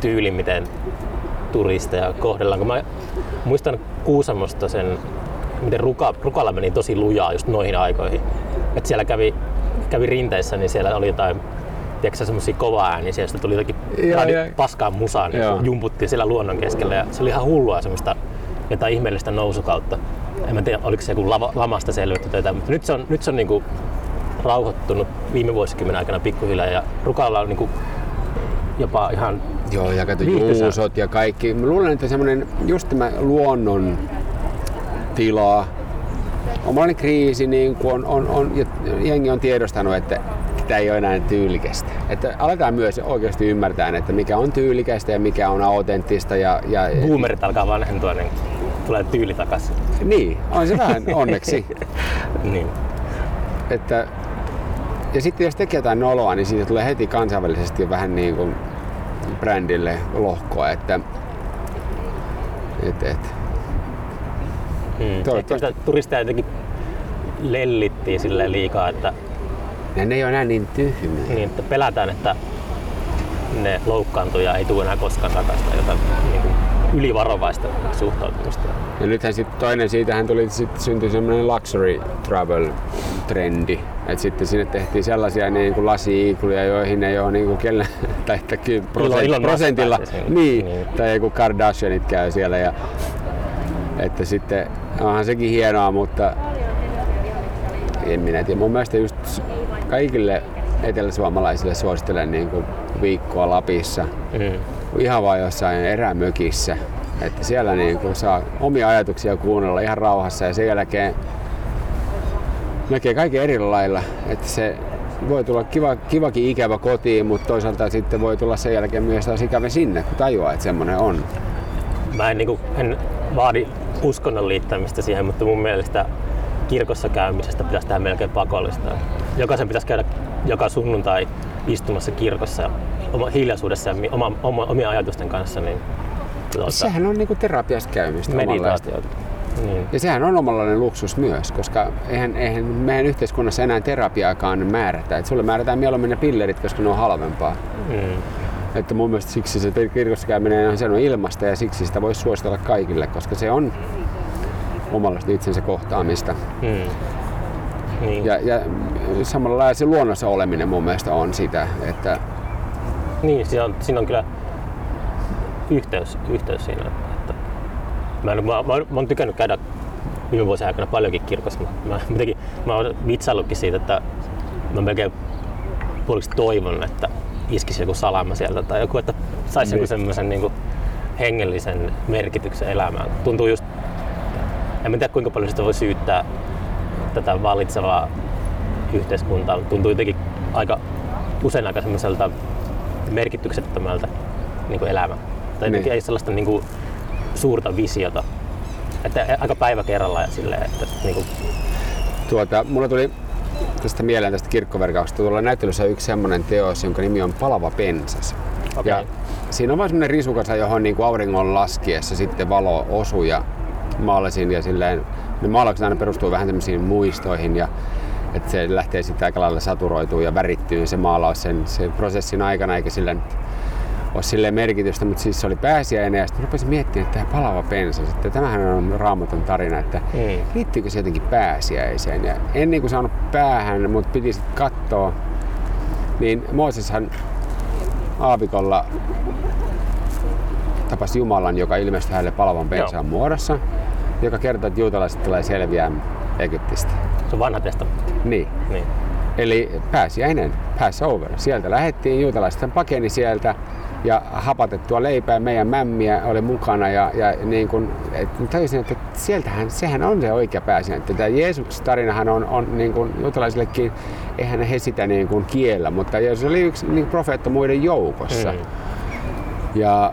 S1: tyyli, miten turisteja kohdellaan? Kun mä muistan Kuusamosta sen, miten Ruka, Rukalla meni tosi lujaa just noihin aikoihin. Et siellä kävi, kävi rinteissä, niin siellä oli jotain tiedätkö semmosia kova ääni, sieltä tuli jotakin ja, paskaa musaa, niin jumputtiin siellä luonnon keskellä ja se oli ihan hullua semmoista jotain ihmeellistä nousukautta. En mä tiedä, oliko se joku lava, lamasta selvitty tai jotain, mutta nyt se on, nyt se on niinku rauhoittunut viime vuosikymmenen aikana pikkuhiljaa ja Rukalla on niin jopa ihan
S2: Joo, ja kato juusot ja kaikki. Mä luulen, että semmoinen just tämä luonnon tila, omanlainen kriisi, niin on, on, on, ja jengi on tiedostanut, että tämä ei ole enää tyylikästä. Että aletaan myös oikeasti ymmärtää, että mikä on tyylikästä ja mikä on autenttista. Ja, ja,
S1: Boomerit alkaa vanhentua, niin tulee tyyli takaisin.
S2: Niin, on se vähän onneksi.
S1: niin.
S2: Että ja sitten jos tekee jotain noloa, niin siitä tulee heti kansainvälisesti vähän niin kuin brändille lohkoa, että et, et.
S1: Hmm. Toivottavasti... turisteja jotenkin lellittiin sille liikaa, että...
S2: Ja ne ei ole enää niin tyhmiä.
S1: Niin, että pelätään, että ne loukkaantuu ja ei tule enää koskaan takaisin jotain niin kuin ylivarovaista suhtautumista.
S2: Ja nythän sitten toinen siitähän tuli, sitten syntyi semmoinen luxury travel trendi. Et sitten sinne tehtiin sellaisia niin kuin lasi-iikluja, joihin ei ole niin kuin kellä, tai että prosent, Ilon, prosentilla, niin, niin, tai joku Kardashianit käy siellä. Ja, että sitten onhan sekin hienoa, mutta en minä tiedä. Mun mielestä just kaikille eteläsuomalaisille suosittelen niin kuin viikkoa Lapissa. Mm. Ihan vaan jossain erämökissä. Että siellä niin kuin saa omia ajatuksia kuunnella ihan rauhassa ja sen jälkeen näkee kaiken eri lailla. Että se voi tulla kiva, kivakin ikävä kotiin, mutta toisaalta sitten voi tulla sen jälkeen myös taas ikävä sinne, kun tajuaa, että semmoinen on.
S1: Mä en, niin kuin, en vaadi uskonnon liittämistä siihen, mutta mun mielestä kirkossa käymisestä pitäisi tehdä melkein pakollista. Jokaisen pitäisi käydä joka sunnuntai istumassa kirkossa oma, hiljaisuudessa ja oma, oma, omien ajatusten kanssa. Niin,
S2: tuota, Sehän on niinku terapiasta käymistä.
S1: Meditaatiota. Niin.
S2: Ja sehän on omanlainen luksus myös, koska eihän, eihän meidän yhteiskunnassa enää terapiaakaan määrätä. Et sulle määrätään mieluummin ne pillerit, koska ne on halvempaa.
S1: Mm.
S2: Että mun mielestä siksi se kirkossa käyminen on, se on ilmasta ja siksi sitä voisi suositella kaikille, koska se on omanlaista itsensä kohtaamista.
S1: Mm. Niin.
S2: Ja, ja samalla se luonnossa oleminen mun mielestä on sitä, että
S1: Niin, siinä on, siinä on kyllä yhteys, yhteys siinä. Että mä, en, mä, mä, mä oon tykännyt käydä viime vuosien aikana paljonkin kirkossa, mutta mä, jotenkin, mä oon vitsaillutkin siitä, että mä melkein puoliksi toivon, että iskisi joku salama sieltä tai joku, että saisi
S2: Niin.
S1: joku semmoisen niin hengellisen merkityksen elämään. Tuntuu just, en mä tiedä kuinka paljon sitä voi syyttää tätä vallitsevaa yhteiskuntaa, mutta tuntuu jotenkin aika usein aika semmoiselta merkityksettömältä niin kuin elämä. Tai
S2: Niin.
S1: ei sellaista niin kuin, suurta visiota. Että aika päivä kerrallaan ja silleen, että niin kuin,
S2: tuota, mulla tuli tästä mieleen tästä kirkkoverkauksesta. Tuolla näyttelyssä on yksi semmoinen teos, jonka nimi on Palava pensas.
S1: Okei.
S2: Ja siinä on vaan semmoinen risukasa, johon niin kuin auringon laskiessa sitten valo osui ja maalasin ja silleen, ne maalaukset aina perustuu vähän semmoisiin muistoihin ja että se lähtee sitten aika lailla saturoituu ja värittyy se maalaus sen, sen prosessin aikana eikä sillä ole silleen merkitystä, mutta siis se oli pääsiäinen ja sitten rupesin miettimään, että tämä palava pensas, että tämähän on raamaton tarina, että
S1: Mm.
S2: liittyykö se jotenkin pääsiäiseen. Ja en niin kuin saanut päähän, mutta piti sitten katsoa, niin Mooseshan aavikolla tapasi Jumalan, joka ilmestyi hänelle palavan pensaan muodossa, joka kertoo, että juutalaiset tulee selviää Egyptistä.
S1: se on vanha testamentti.
S2: Niin.
S1: Niin.
S2: Eli pääsiäinen, Passover. Sieltä lähettiin, juutalaiset pakeni sieltä ja hapatettua leipää, meidän mämmiä oli mukana ja, ja niin kun, et, tajusin, että sieltähän, sehän on se oikea pääsiäinen. Tämä Jeesuksen tarinahan on, on niin kun, juutalaisillekin, eihän he sitä niin kun kiellä, mutta Jeesus oli yksi niin profeetta muiden joukossa.
S1: Mm.
S2: Ja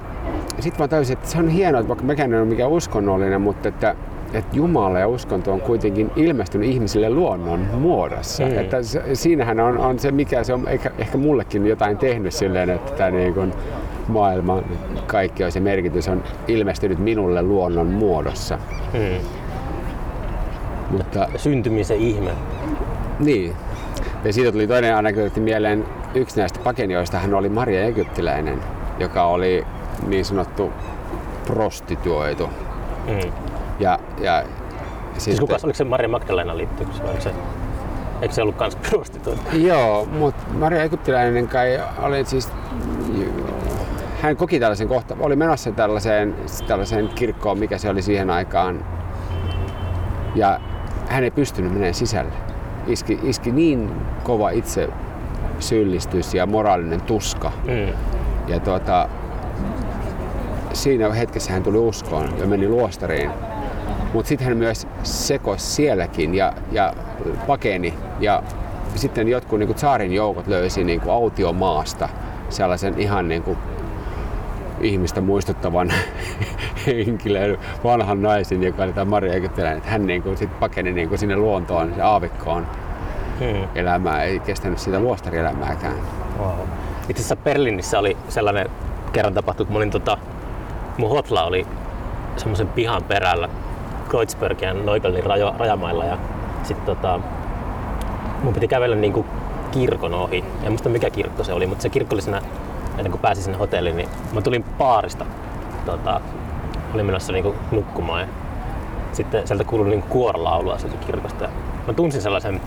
S2: sitten mä tajusin, että se on hienoa, että vaikka mekään en ole mikään uskonnollinen, mutta että, että Jumala ja uskonto on kuitenkin ilmestynyt ihmisille luonnon muodossa.
S1: Mm.
S2: Että se, siinähän on, on se, mikä se on ehkä, ehkä mullekin jotain tehnyt silleen, että tämä niin kuin maailman kaikkeus ja merkitys on ilmestynyt minulle luonnon muodossa.
S1: Mm.
S2: Mutta
S1: Syntymisen ihme.
S2: niin. Ja siitä tuli toinen anekdootti mieleen. Yksi näistä pakenijoista hän oli Maria Egyptiläinen, joka oli niin sanottu prostituoitu.
S1: Mm.
S2: Ja, ja
S1: Siis kuka, oliko se Maria Magdalena liittyykö se oliko se, eikö se ollut kans prostituoitu?
S2: Joo, mutta Maria Egyptiläinen kai oli siis... Hän koki tällaisen kohta, oli menossa tällaiseen, tällaiseen kirkkoon, mikä se oli siihen aikaan. Ja hän ei pystynyt menemään sisälle. Iski, iski niin kova itse syyllistys ja moraalinen tuska.
S1: Mm.
S2: Ja tuota, siinä hetkessä hän tuli uskoon ja meni luostariin. Mutta sitten hän myös sekosi sielläkin ja, ja pakeni. Ja sitten jotkut niin saarin joukot löysi niin autiomaasta sellaisen ihan niin kuin ihmistä muistuttavan henkilön, vanhan naisen, joka oli tämä Maria Egyptiläinen. Että hän niin kuin sit pakeni niin kuin sinne luontoon, se aavikkoon
S1: Mm.
S2: elämää, ei kestänyt sitä luostarielämääkään.
S1: Wow. Itse asiassa Berliinissä oli sellainen kerran tapahtunut, kun mä olin tota, mun hotla oli semmoisen pihan perällä Kreuzberg ja Neuköllnin rajo, rajamailla ja sitten tota, mun piti kävellä niinku kirkon ohi. En muista mikä kirkko se oli, mutta se kirkko oli siinä, ennen kuin pääsin sinne hotelliin, niin mä tulin baarista. Tota, olin menossa niinku nukkumaan ja sitten sieltä kuului niinku kuorolaulua sieltä kirkosta. Ja mä tunsin sellaisen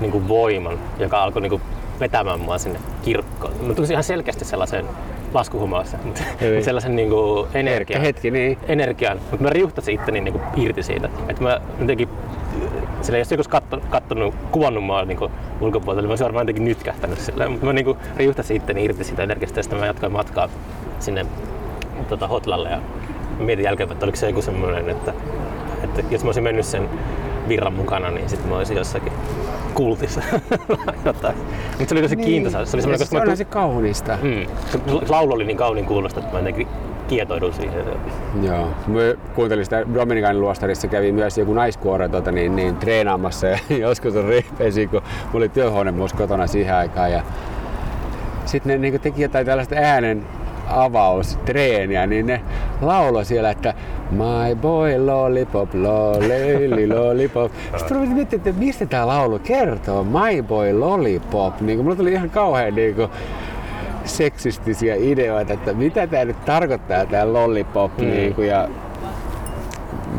S1: niin kuin voiman, joka alkoi niin kuin vetämään mua sinne kirkkoon. Mä tunsin ihan selkeästi sellaisen laskuhumalassa, mutta sellaisen niin kuin energian,
S2: hetki, niin.
S1: energian. Mutta mä riuhtasin itteni niin kuin irti siitä. Että mä jotenkin, sillä jos joku olisi kattonut, kattonut, kuvannut mua niin kuin ulkopuolelta, niin mä olisin varmaan jotenkin nytkähtänyt sillä. Mutta mä niin kuin riuhtasin itteni irti siitä energiasta ja sitten mä jatkoin matkaa sinne tota, hotlalle. Ja mietin jälkeen, että oliko se joku semmoinen, että, että jos mä olisin mennyt sen virran mukana, niin sitten mä olisin jossakin kultissa jotain. Mutta se oli tosi niin. kiintoisa. Se oli semmoinen,
S2: siis
S1: koska mä
S2: onhan
S1: tu-
S2: se kaunista.
S1: mm, se laulu oli niin kauniin kuulosta, että mä jotenkin kietoidun siihen.
S2: Joo. Mä kuuntelin sitä Dominikanin luostarissa, kävi myös joku naiskuoro tota, niin, niin, treenaamassa ja joskus on ripesi, kun mulla oli työhuone myös kotona siihen aikaan. Ja sitten ne niin teki jotain tällaista äänen avaustreeniä, niin ne laulo siellä, että My boy lollipop, lolly lollipop. Sitten rupesin miettimään, että mistä tämä laulu kertoo. My boy lollipop. Niin mulla tuli ihan kauhean niin kuin, seksistisiä ideoita, että mitä tämä nyt tarkoittaa tämä lollipop. Mm. Niin kuin, ja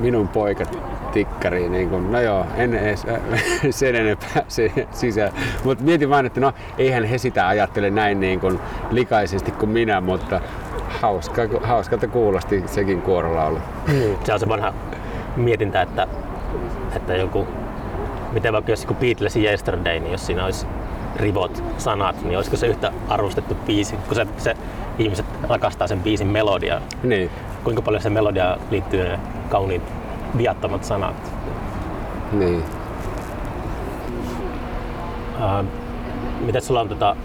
S2: minun poika tikkari, niin kuin, no joo, en edes äh, sen enempää se sisään. Mutta mietin vaan, että no eihän he sitä ajattele näin niin kuin likaisesti kuin minä, mutta hauska, hauskalta kuulosti sekin kuorolaulu.
S1: Mm. Se on se vanha mietintä, että, että joku, miten vaikka jos joku Beatlesin Yesterday, niin jos siinä olisi rivot, sanat, niin olisiko se yhtä arvostettu biisi, kun se, se ihmiset rakastaa sen biisin melodia.
S2: Niin.
S1: Kuinka paljon se melodia liittyy ne kauniit viattomat sanat.
S2: Niin.
S1: Uh, miten sulla on tota,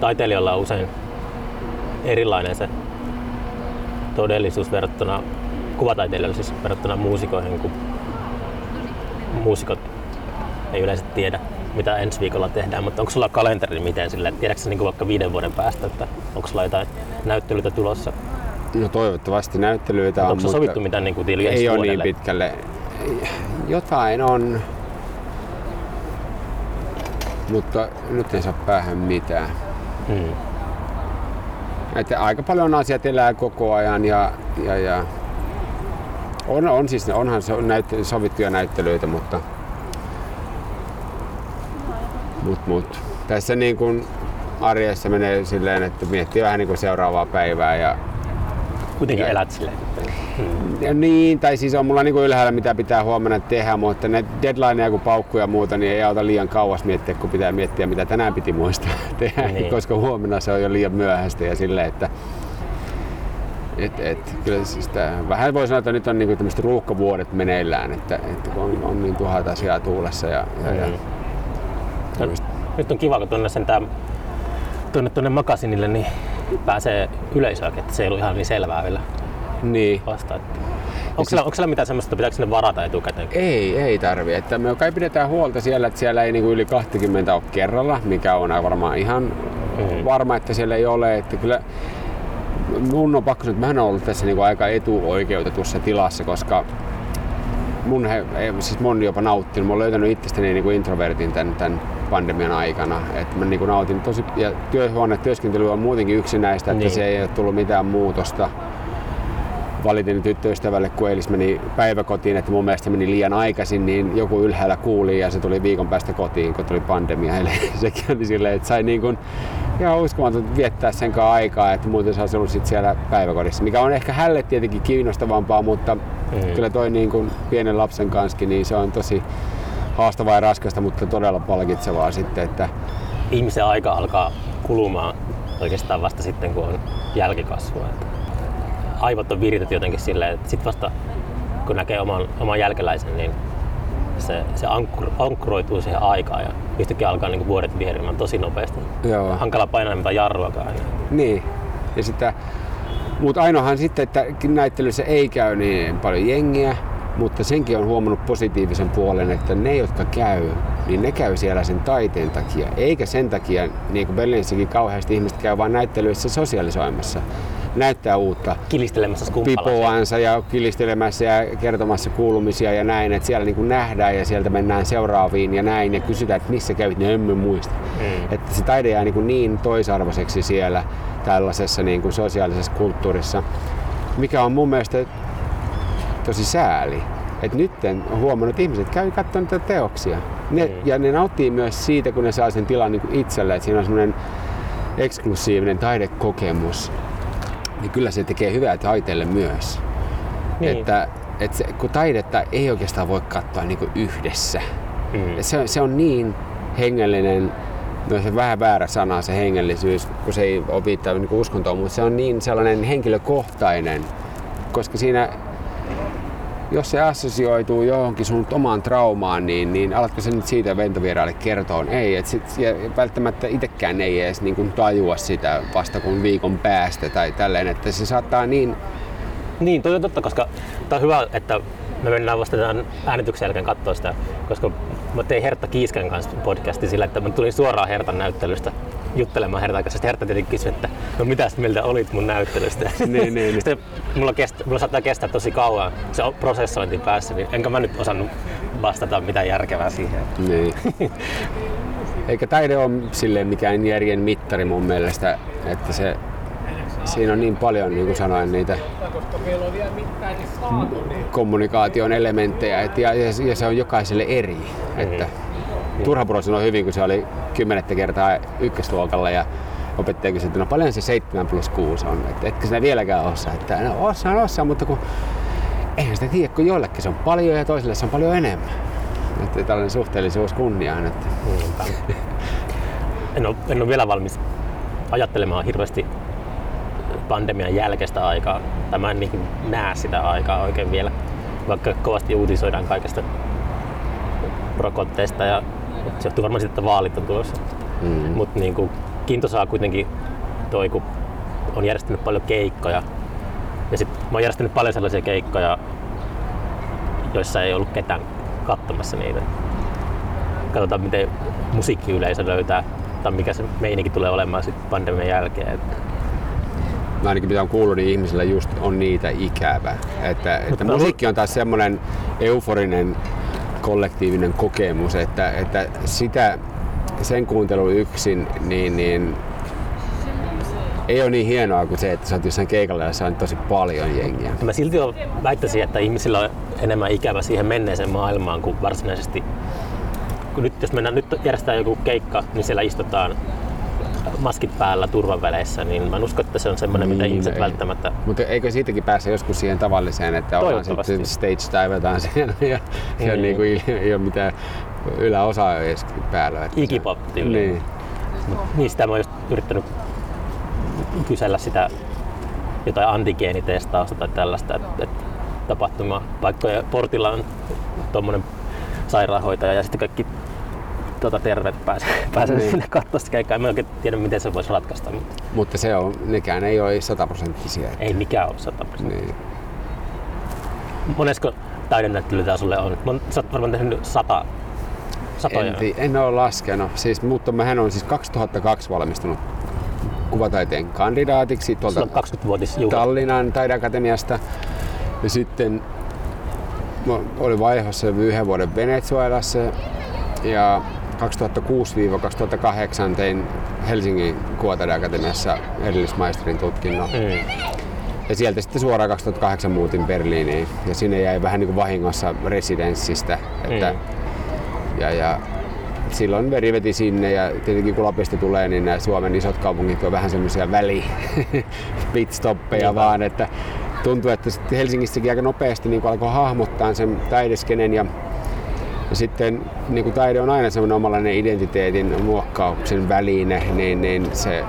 S1: taiteilijalla on usein erilainen se todellisuus verrattuna kuvataiteilijoille siis verrattuna muusikoihin, kun muusikot ei yleensä tiedä, mitä ensi viikolla tehdään, mutta onko sulla kalenteri miten sille, tiedätkö niin vaikka viiden vuoden päästä, että onko sulla jotain näyttelyitä tulossa?
S2: No toivottavasti näyttelyitä
S1: on, Onko sovittu mitä niin kuin
S2: Ei ole niin pitkälle. Jotain on, mutta nyt ei saa päähän mitään. Hmm. Että aika paljon asiat elää koko ajan ja, ja, ja on, on siis, onhan se näyt- sovittuja näyttelyitä, mutta, mut, mut. tässä niin kuin arjessa menee silleen, että miettii vähän niin kuin seuraavaa päivää ja
S1: kuitenkin elät silleen.
S2: Hmm. Niin, tai siis on mulla niinku ylhäällä mitä pitää huomenna tehdä, mutta ne deadlineja kun paukkuja ja muuta, niin ei auta liian kauas miettiä, kun pitää miettiä mitä tänään piti muistaa tehdä, niin. koska huomenna se on jo liian myöhäistä ja silleen, että et, et, kyllä siis tää, vähän voi sanoa, että nyt on niinku tämmöiset ruuhkavuodet meneillään, että, että on, on niin tuhat asiaa tuulessa. Ja, ja, mm. ja,
S1: no, nyt on kiva, kun tuonne sen tää, tuonne, tuonne makasinille, niin pääsee yleisöäkin, että se ei ollut ihan niin selvää vielä
S2: niin.
S1: vasta. Että onko, siellä, onko siellä mitään semmoista, että pitääkö sinne varata etukäteen?
S2: Ei, ei tarvi. Että me kai pidetään huolta siellä, että siellä ei niinku yli 20 ole kerralla, mikä on varmaan ihan mm. varma, että siellä ei ole. Että kyllä mun on pakko sanoa, että mä olen ollut tässä niinku aika etuoikeutetussa tilassa, koska mun, he, siis mun jopa nauttinut. Mä oon löytänyt itsestäni niinku introvertin tämän, tämän pandemian aikana. Et mä niin nautin tosi, ja työskentely on muutenkin yksinäistä, että niin. se ei ole tullut mitään muutosta. Valitin tyttöystävälle, kun eilis meni päiväkotiin, että mun mielestä meni liian aikaisin, niin joku ylhäällä kuuli ja se tuli viikon päästä kotiin, kun tuli pandemia. Eli sekin oli silleen, että sai niin kuin ihan uskomaton viettää sen kanssa aikaa, että muuten se olisi ollut sit siellä päiväkodissa, mikä on ehkä hälle tietenkin kiinnostavampaa, mutta mm. kyllä toi niin kuin pienen lapsen kanssa, niin se on tosi haastavaa ja raskasta, mutta todella palkitsevaa sitten. Että...
S1: Ihmisen aika alkaa kulumaan oikeastaan vasta sitten, kun on jälkikasvua. Aivot on viritetty jotenkin silleen, että sitten vasta kun näkee oman, oman jälkeläisen, niin se, se ankkur, ankkuroituu siihen aikaan ja yhtäkkiä alkaa niin vuodet vierimään tosi nopeasti. Joo. Hankala painaa mitään jarruakaan.
S2: Niin. Ja sitä, mutta ainoahan sitten, että näyttelyssä ei käy niin paljon jengiä, mutta senkin on huomannut positiivisen puolen, että ne, jotka käy, niin ne käy siellä sen taiteen takia, eikä sen takia, niin kuin Berliinissäkin kauheasti ihmiset käy vaan näyttelyissä sosiaalisoimassa. Näyttää uutta
S1: kilistelemässä
S2: pipoansa ja kilistelemässä ja kertomassa kuulumisia ja näin, että siellä niin kuin nähdään ja sieltä mennään seuraaviin ja näin ja kysytään, että missä kävit, niin emme muista. Mm. Että se taide jää niin, kuin niin toisarvoiseksi siellä tällaisessa niin kuin sosiaalisessa kulttuurissa, mikä on mun mielestä tosi sääli. Et nyt on huomannut, että ihmiset käy katsomaan niitä teoksia. Ne, mm. Ja ne nauttii myös siitä, kun ne saa sen tilan niin itselle, että siinä on semmoinen eksklusiivinen taidekokemus. Niin kyllä se tekee hyvää taiteelle myös. Niin. Että, että se, kun taidetta ei oikeastaan voi katsoa niin yhdessä. Mm. Se, se on niin hengellinen, no se vähän väärä sana se hengellisyys, kun se ei ole viittaa niin uskontoon, mutta se on niin sellainen henkilökohtainen, koska siinä jos se assosioituu johonkin sun omaan traumaan, niin, niin alatko se nyt siitä ventovieraille kertoa? Ei, et sit, ja välttämättä itsekään ei edes niin kuin tajua sitä vasta kun viikon päästä tai tälleen, että se saattaa niin...
S1: Niin, toi on totta, koska tämä on hyvä, että me mennään vasta tämän äänityksen jälkeen katsoa sitä, koska mä tein Hertta Kiisken kanssa podcasti sillä, että mä tulin suoraan Hertan näyttelystä juttelemaan Hertan kanssa. Sitten Hertta tietenkin kysyi, että no mitäs mieltä olit mun näyttelystä.
S2: Niin, niin, niin.
S1: Sitten mulla, kestä, mulla saattaa kestää tosi kauan se prosessointi päässä, niin enkä mä nyt osannut vastata mitään järkevää siihen.
S2: Niin. Eikä taide ole silleen mikään järjen mittari mun mielestä, että se, siinä on niin paljon, niin kuin sanoin, niitä kommunikaation elementtejä, et, ja, ja, ja, se on jokaiselle eri. Mm. Että, Turha sanoi hyvin, kun se oli kymmenettä kertaa ykkösluokalla ja opettaja kysyi, että no paljon se 7 plus 6 on, että etkö sinä vieläkään osaa, että no osaan osaa, mutta kun eihän sitä tiedä, kun joillekin se on paljon ja toisille se on paljon enemmän. Että tällainen suhteellisuus kunniaan. Että...
S1: En, ole, en ole vielä valmis ajattelemaan hirveästi pandemian jälkeistä aikaa. Tämä en niin näe sitä aikaa oikein vielä, vaikka kovasti uutisoidaan kaikesta rokotteista ja se johtuu varmaan siitä, että vaalit on tulossa. Mm. Mutta niin kiintosaa kuitenkin toi, kun on järjestänyt paljon keikkoja. Ja sit mä oon järjestänyt paljon sellaisia keikkoja, joissa ei ollut ketään katsomassa niitä. Katsotaan, miten musiikkiyleisö löytää, tai mikä se meininki tulee olemaan sitten pandemian jälkeen.
S2: Mä ainakin mitä on kuullut, niin ihmisillä just on niitä ikävä. Että, että musiikki on taas semmoinen euforinen kollektiivinen kokemus, että, että sitä, sen kuuntelu yksin, niin, niin ei ole niin hienoa kuin se, että sä oot jossain keikalla ja saa tosi paljon jengiä.
S1: Mä silti väittäisin, että ihmisillä on enemmän ikävä siihen menneeseen maailmaan kuin varsinaisesti. Kun nyt, jos mennään, nyt järjestetään joku keikka, niin siellä istutaan maskit päällä turvaväleissä, niin mä en usko, että se on semmoinen, niin, mitä ihmiset ei. välttämättä...
S2: Mutta eikö siitäkin pääse joskus siihen tavalliseen, että ollaan sitten stage divetaan siihen ja, mm. ja niin kuin ei ole mitään yläosaa edes päällä.
S1: Ikipop Niin. niin sitä mä oon just yrittänyt kysellä sitä jotain antigeenitestausta tai tällaista, että, että tapahtuma paikkojen portilla on tuommoinen sairaanhoitaja ja sitten kaikki tuota, terveet pääsee, pääsee niin. sinne katsoa sitä keikkaa. En oikein tiedä, miten se voisi ratkaista. Mutta,
S2: mutta se on, nekään ei ole sataprosenttisia.
S1: Että... Ei mikään ole sataprosenttisia. Niin. Monesko taidennäyttelytä sulle on? Sä oot varmaan tehnyt sata
S2: Satoja. En, en ole laskenut, siis, mutta mähän on siis 2002 valmistunut kuvataiteen kandidaatiksi tuolta
S1: 20
S2: Tallinnan taideakatemiasta. Ja sitten mä olin vaiheessa yhden vuoden Venezuelassa ja 2006-2008 tein Helsingin kuvataideakatemiassa erillismaisterin tutkinnon. Mm. Ja sieltä sitten suoraan 2008 muutin Berliiniin ja sinne jäi vähän niin kuin vahingossa residenssistä. Että, mm. ja, ja silloin veri veti sinne ja tietenkin kun Lapista tulee, niin nämä Suomen isot kaupungit on vähän semmoisia väli pitstoppeja niin vaan, että tuntuu, että Helsingissäkin aika nopeasti niin alkoi hahmottaa sen taideskenen ja ja sitten niin kuin taide on aina semmoinen omalainen identiteetin muokkauksen väline, niin, niin se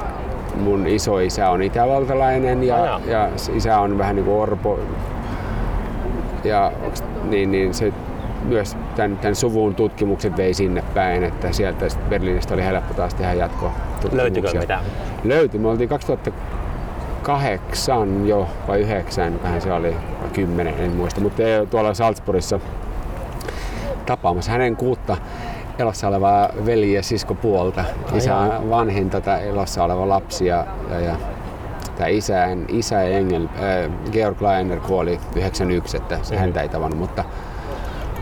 S2: mun isä on itävaltalainen ja, ja isä on vähän niin kuin orpo. Ja niin, niin se myös tämän, tämän suvun tutkimukset vei sinne päin, että sieltä Berliinistä oli helppo taas tehdä jatko
S1: Löytyykö mitään?
S2: Löytyi. Me oltiin 2008 jo, vai 9, vähän se oli, vai 10, en muista, mutta tuolla Salzburgissa tapaamassa hänen kuutta elossa olevaa veli- ja siskopuolta. Isä on vanhin tätä elossa oleva lapsi ja, ja, ja tämä isä, isä Engel, äh, Georg Leiner kuoli 91, että se häntä ei tavannut, mutta,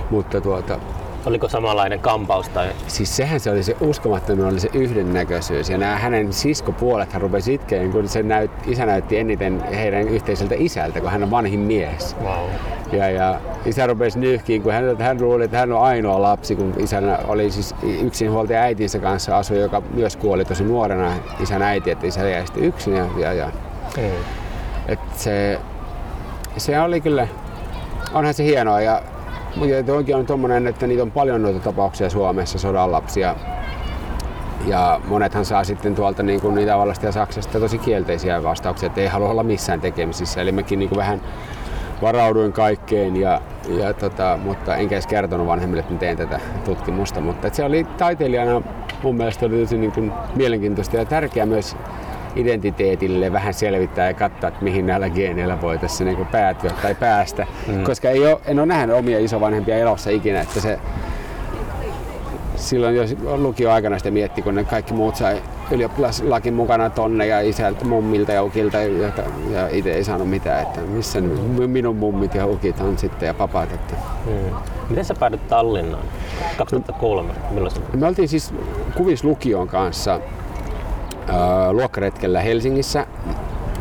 S2: mutta tuota,
S1: Oliko samanlainen kampaus? Tai?
S2: Siis sehän se oli se uskomattomuus, oli se yhdennäköisyys. Ja nämä hänen siskopuolet hän rupesi itkeen, kun se näyt, isä näytti eniten heidän yhteiseltä isältä, kun hän on vanhin mies.
S1: Wow.
S2: Ja, ja isä rupesi nyhkiin, kun hän, hän luuli, että hän on ainoa lapsi, kun isänä oli siis yksinhuoltaja äitinsä kanssa asui, joka myös kuoli tosi nuorena isän äiti, että isä jäi sitten yksin. Ja, ja, ja. Mm. Et se, se oli kyllä, onhan se hienoa ja mutta oikein on tommonen, että niitä on paljon noita tapauksia Suomessa, sodan lapsia. Ja monethan saa sitten tuolta niin kuin Itävallasta ja Saksasta tosi kielteisiä vastauksia, että ei halua olla missään tekemisissä. Eli mäkin niin kuin vähän varauduin kaikkeen, ja, ja tota, mutta enkä edes kertonut vanhemmille, että teen tätä tutkimusta. Mutta se oli taiteilijana mun mielestä oli tosi niin kuin mielenkiintoista ja tärkeää myös identiteetille vähän selvittää ja katsoa, että mihin näillä geeneillä voi tässä niin päätyä tai päästä. Mm. Koska ei ole, en ole nähnyt omia isovanhempia elossa ikinä, että se silloin jo lukio-aikana sitä mietti, kun ne kaikki muut sai ylioppilaslakin mukana tonne ja isältä, mummilta ja ukilta ja, ja itse ei saanut mitään, että missä minun mummit ja ukit on sitten ja papat. Että.
S1: Hmm. Miten sä päädyt Tallinnaan 2003? Milloin
S2: Me oltiin siis Kuvis lukion kanssa äh, luokkaretkellä Helsingissä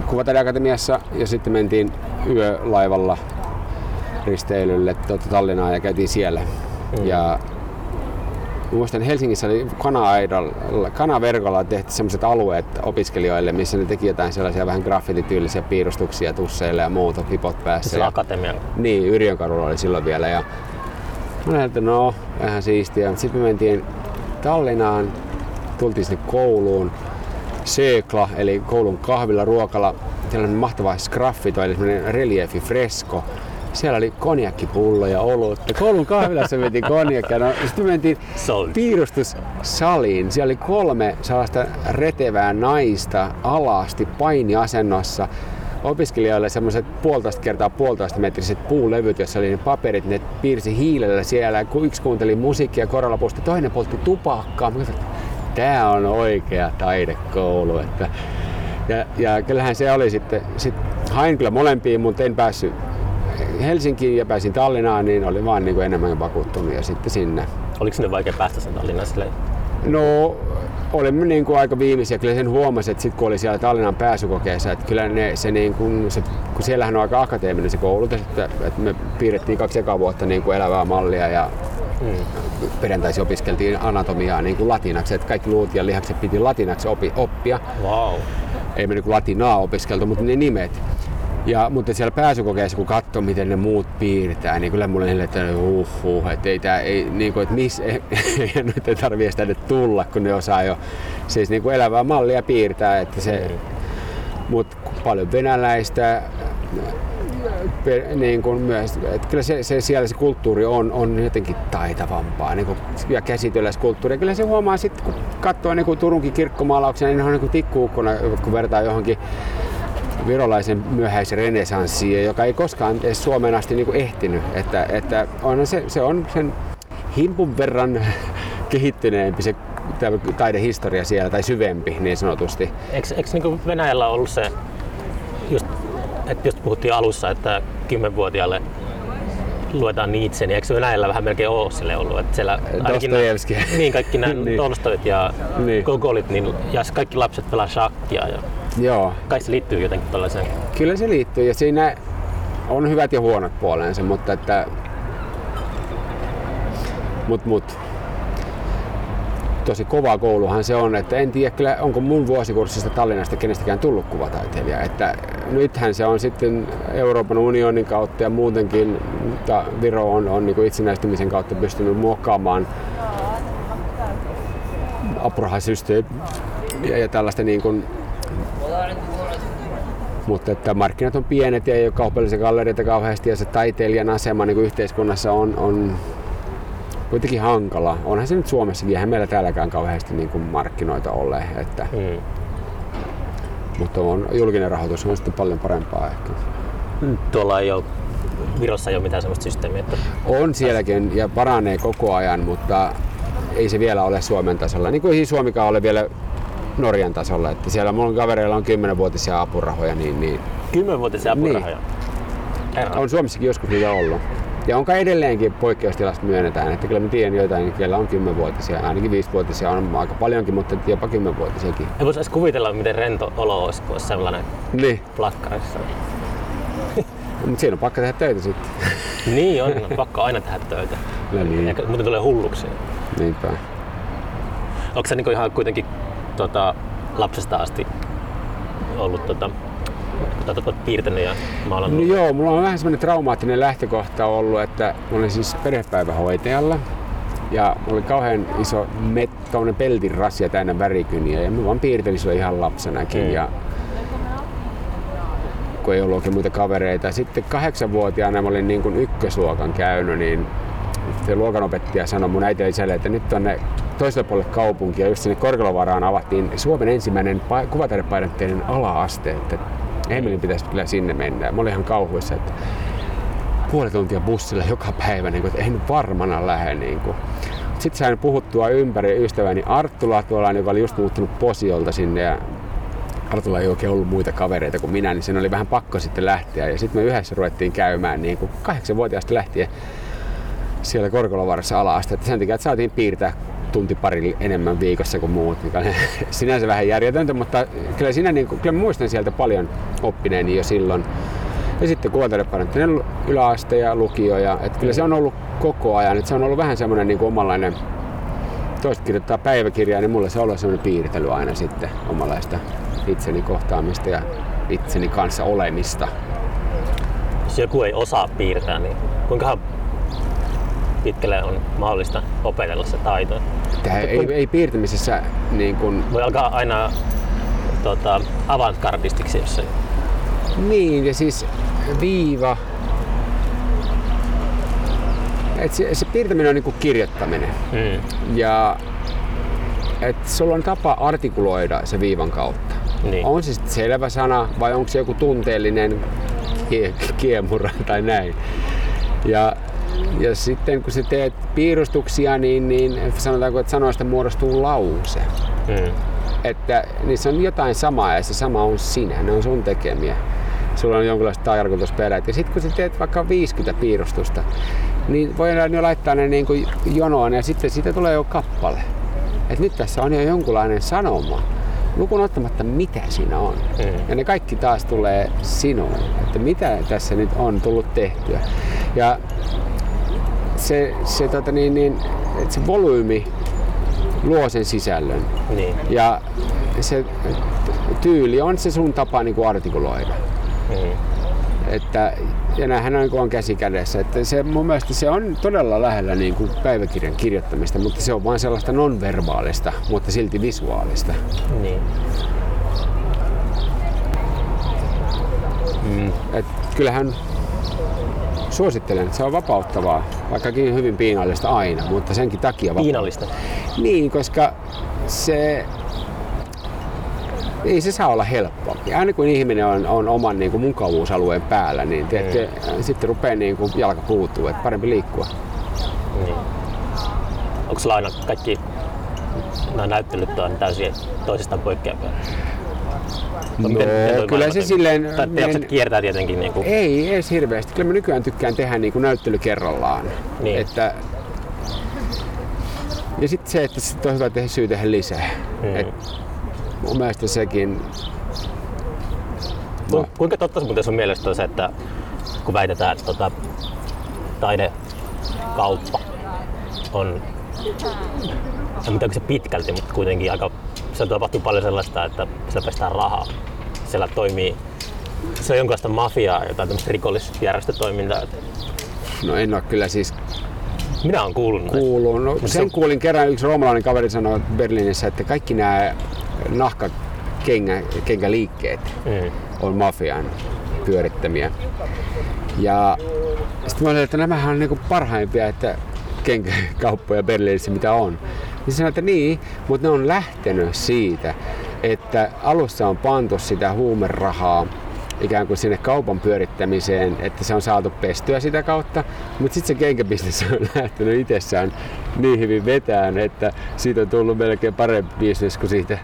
S2: Kuvataideakatemiassa ja sitten mentiin yölaivalla risteilylle tuota Tallinnaan ja käytiin siellä. Hmm. Ja muistan Helsingissä oli Kana verkolla tehty sellaiset alueet opiskelijoille, missä ne teki jotain sellaisia vähän graffitityylisiä piirustuksia tusseille ja muuta, hipot päässä.
S1: Sillä akatemialla?
S2: Niin, Yrjönkadulla oli silloin vielä. Ja mä näin, että no, vähän siistiä. Sitten me mentiin Tallinnaan, tultiin sinne kouluun. Sökla, eli koulun kahvilla ruokalla. Siellä on mahtava sgraffito, eli semmoinen reliefi fresko siellä oli konjakkipullo ja olutta. Koulun kahvilassa mentiin konjakkia. No, sitten mentiin piirustussaliin. Siellä oli kolme sellaista retevää naista alasti painiasennossa opiskelijoille semmoiset puolitoista kertaa puolitoista metriset puulevyt, jossa oli ne paperit, ne piirsi hiilellä siellä. Yksi kuunteli musiikkia korolla toinen poltti tupakkaa. Tämä on oikea taidekoulu. Että, ja, ja kyllähän se oli sitten, sit hain kyllä molempiin, mutta en päässyt Helsinkiin ja pääsin Tallinnaan, niin olin vaan niin kuin enemmän vakuuttunut ja sitten sinne.
S1: Oliko sinne vaikea päästä sen Tallinnaan silleen?
S2: No, olimme niin kuin aika viimeisiä. Kyllä sen huomasi, että sitten kun oli siellä Tallinnan pääsykokeessa, että kyllä ne, se, niin kuin, se, kun siellähän on aika akateeminen se koulutus, että, että me piirrettiin kaksi ekaa vuotta niin kuin elävää mallia ja mm. perjantaisin opiskeltiin anatomiaa niin kuin latinaksi, että kaikki luut ja lihakset piti latinaksi opi, oppia.
S1: Wow.
S2: Ei me niin kuin latinaa opiskeltu, mutta ne nimet. Ja, mutta siellä pääsykokeessa, kun katsoo, miten ne muut piirtää, niin kyllä mulle niille, että uh, uh, että ei tää, ei, niin kuin, että miss, ei, nyt ei tarvii sitä nyt tulla, kun ne osaa jo siis niin kuin elävää mallia piirtää, että se, mm. mutta paljon venäläistä, niin kuin myös, että kyllä se, se, siellä se kulttuuri on, on jotenkin taitavampaa niin kuin, ja käsityöläiskulttuuri. Kyllä se huomaa sitten, kun katsoo niin kuin Turunkin kirkkomaalauksia, niin ne on niin tikkuukkona, kun vertaa johonkin virolaisen myöhäisen renesanssiin, joka ei koskaan edes Suomeen asti niin kuin ehtinyt. Että, että on se, se on sen himpun verran kehittyneempi se taidehistoria siellä, tai syvempi niin sanotusti.
S1: Eikö, eikö niin Venäjällä ollut se, just, että just puhuttiin alussa, että kymmenvuotiaalle luetaan Nietzsche, niin eikö Venäjällä vähän melkein ole sille ollut? Että siellä
S2: ainakin
S1: niin, kaikki nämä niin. Tolstoit ja niin. Gogolit, niin, ja kaikki lapset pelaa shakkia. Ja
S2: Joo.
S1: Kai se liittyy jotenkin tällaiseen?
S2: Kyllä se liittyy ja siinä on hyvät ja huonot puolensa, mutta että mut, mut. Tosi kova kouluhan se on, että en tiedä kyllä, onko mun vuosikurssista Tallinnasta kenestäkään tullut kuvataiteilija. Että nythän se on sitten Euroopan unionin kautta ja muutenkin, mutta Viro on, on niin itsenäistymisen kautta pystynyt muokkaamaan apurahasysteemiä ja, tällaista niin kuin mutta että markkinat on pienet ja ei ole kaupallisia gallerioita kauheasti ja se taiteilijan asema niin kuin yhteiskunnassa on, on kuitenkin hankala. Onhan se nyt Suomessakin, eihän meillä täälläkään kauheasti niin kuin markkinoita ole. Että, mm. Mutta on, julkinen rahoitus on sitten paljon parempaa ehkä.
S1: Tuolla ei ole, Virossa ei ole mitään sellaista systeemiä? Että...
S2: On sielläkin ja paranee koko ajan, mutta ei se vielä ole Suomen tasolla. Niin kuin ei Suomikaan ole vielä Norjan tasolla. Että siellä mun kavereilla on 10-vuotisia apurahoja. Niin, niin...
S1: 10-vuotisia apurahoja?
S2: Niin. On Suomessakin joskus niitä ollut. Ja onko edelleenkin poikkeustilasta myönnetään, että kyllä mä tiedän jotain, kellä on 10-vuotisia, ainakin 5-vuotisia on aika paljonkin, mutta jopa 10-vuotisiakin.
S1: Ei voisi kuvitella, miten rento olo olisi, kun olisi sellainen niin. plakkarissa.
S2: mutta siinä on pakka tehdä töitä sitten.
S1: niin on, pakko aina tehdä töitä.
S2: No niin.
S1: Eikä, muuten tulee hulluksi.
S2: Niinpä.
S1: Onko se niinku ihan kuitenkin tota, lapsesta asti ollut tota, olet piirtänyt ja maalannut?
S2: No joo, mulla on vähän semmoinen traumaattinen lähtökohta ollut, että mä olin siis perhepäivähoitajalla ja mulla oli kauhean iso met, peltin rasia täynnä värikyniä ja mä vaan piirtelin sillä ihan lapsenakin. Mm. Ja kun ei ollut oikein muita kavereita. Sitten kahdeksanvuotiaana mä olin niin kuin ykkösluokan käynyt, niin se luokanopettaja sanoi mun äiti isälle, että nyt on ne toiselle puolelle kaupunkia, just sinne Korkelovaraan avattiin Suomen ensimmäinen pa- kuvataidepainotteinen ala-aste, että Emilin pitäisi kyllä sinne mennä. Mä olin ihan kauhuissa, että puoli tuntia bussilla joka päivä, niin kuin, että en varmana lähde. Niin. Sitten sain puhuttua ympäri ystäväni Arttula tuolla, joka oli just muuttunut Posiolta sinne ja Artulla ei oikein ollut muita kavereita kuin minä, niin sen oli vähän pakko sitten lähteä. Ja sitten me yhdessä ruvettiin käymään niin kuin kahdeksanvuotiaasta lähtien siellä Korkolovarassa ala-aste. Sen takia, että saatiin piirtää tunti pari enemmän viikossa kuin muut, mikä on sinänsä vähän järjetöntä, mutta kyllä, siinä, niin kyllä muistan sieltä paljon oppineeni jo silloin. Ja sitten kuvataidepainotteinen yläaste ja lukio. Ja, että kyllä se on ollut koko ajan. Että se on ollut vähän semmoinen niin omanlainen, toiset kirjoittaa päiväkirjaa, niin mulle se on ollut semmoinen piirtely aina sitten omanlaista itseni kohtaamista ja itseni kanssa olemista.
S1: Jos joku ei osaa piirtää, niin kuinka pitkälle on mahdollista opetella se taito?
S2: Tämä ei, ei piirtämisessä niin kun...
S1: Voi alkaa aina tota, avantgardistiksi, jos se...
S2: Niin, ja siis viiva... Et se, se piirtäminen on niin kuin kirjoittaminen.
S1: Mm.
S2: Ja et sulla on tapa artikuloida se viivan kautta.
S1: Niin.
S2: On se sitten selvä sana vai onko se joku tunteellinen kie- kiemura tai näin. Ja, ja sitten kun sä teet piirustuksia, niin, niin sanotaanko, että sanoista muodostuu lause.
S1: Mm.
S2: Että niissä on jotain samaa ja se sama on sinä, ne on sun tekemiä. Sulla on jonkinlaiset tarkoitusperät. Ja sitten kun sä teet vaikka 50 piirustusta, niin voidaan jo laittaa ne niin kuin jonoon ja sitten siitä tulee jo kappale. Et nyt tässä on jo jonkunlainen sanoma, lukun ottamatta mitä siinä on.
S1: Mm.
S2: Ja ne kaikki taas tulee sinuun, että mitä tässä nyt on tullut tehtyä. Ja se, se, tota niin, niin, että se volyymi luo sen sisällön.
S1: Niin.
S2: Ja se tyyli on se sun tapa niin kuin artikuloida.
S1: Mm.
S2: Että, ja nämähän on, niin on käsi kädessä. Että se, mun mielestä se on todella lähellä niin kuin päiväkirjan kirjoittamista, mutta se on vain sellaista nonverbaalista, mutta silti visuaalista.
S1: Niin. Mm.
S2: Et kyllähän suosittelen, että se on vapauttavaa, vaikkakin hyvin piinallista aina, mutta senkin takia vapauttavaa.
S1: Piinallista.
S2: Niin, koska se ei se saa olla helppoa. Aina kun ihminen on, on oman niin kuin, mukavuusalueen päällä, niin tiedätkö, sitten rupeaa niin kuin, jalka puuttuu, että parempi liikkua.
S1: Niin. Onko sulla aina kaikki nämä näyttelyt on täysin toisistaan poikkeavia?
S2: No, kyllä se silleen...
S1: Tai teokset
S2: men-
S1: kiertää tietenkin niin kuin,
S2: Ei edes hirveästi. Kyllä mä nykyään tykkään tehdä niin kuin näyttely kerrallaan.
S1: Niin.
S2: Että... Ja sitten se, että sit on hyvä tehdä syy tehdä lisää.
S1: Mm.
S2: Et mun mielestä sekin...
S1: Ku, kuinka totta se muuten sun mielestä on se, että kun väitetään, että tota, taidekauppa on, en tiedä se pitkälti, mutta kuitenkin aika, se tapahtuu paljon sellaista, että sillä pestään rahaa. Siellä toimii, se on jonkinlaista mafiaa, jotain tämmöistä rikollisjärjestötoimintaa.
S2: No en ole kyllä siis
S1: Minä olen kuullut näin.
S2: kuuluu. No,
S1: se
S2: sen kuulin kerran, yksi roomalainen kaveri sanoi Berliinissä, että kaikki nämä nahkakenkäliikkeet
S1: Mm.
S2: on mafian pyörittämiä. Ja sitten mä olin, että nämähän on niinku parhaimpia että kenkäkauppoja Berliinissä mitä on. Niin sanoin, että niin, mutta ne on lähtenyt siitä, että alussa on pantu sitä huumerahaa ikään kuin sinne kaupan pyörittämiseen, että se on saatu pestyä sitä kautta, mutta sitten se kenkäbisnes on lähtenyt itsessään niin hyvin vetään, että siitä on tullut melkein parempi bisnes kuin siitä.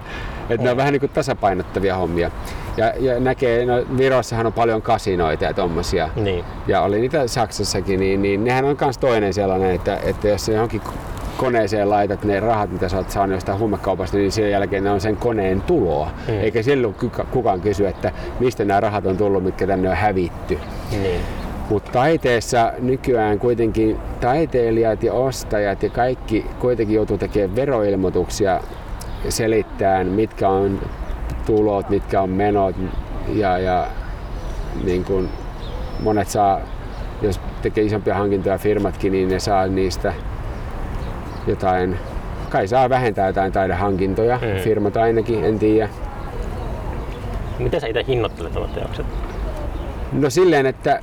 S2: Että ne on vähän niin kuin tasapainottavia hommia. Ja, ja näkee, no Virossahan on paljon kasinoita ja tommosia.
S1: Niin.
S2: Ja oli niitä Saksassakin, niin, niin nehän on myös toinen sellainen, että, että jos johonkin koneeseen laitat ne rahat, mitä sä oot saanut jostain huumekaupasta, niin sen jälkeen ne on sen koneen tuloa.
S1: Mm.
S2: Eikä silloin kuka- kukaan kysy, että mistä nämä rahat on tullut, mitkä tänne on hävitty.
S1: Niin.
S2: Mutta taiteessa nykyään kuitenkin taiteilijat ja ostajat ja kaikki kuitenkin joutuu tekemään veroilmoituksia selittämään, mitkä on tulot, mitkä on menot ja, ja niin kun monet saa, jos tekee isompia hankintoja firmatkin, niin ne saa niistä jotain, kai saa vähentää jotain taidehankintoja,
S1: Mm.
S2: firmat ainakin, en tiedä.
S1: Miten sä itse hinnoittelet omat teokset?
S2: No silleen, että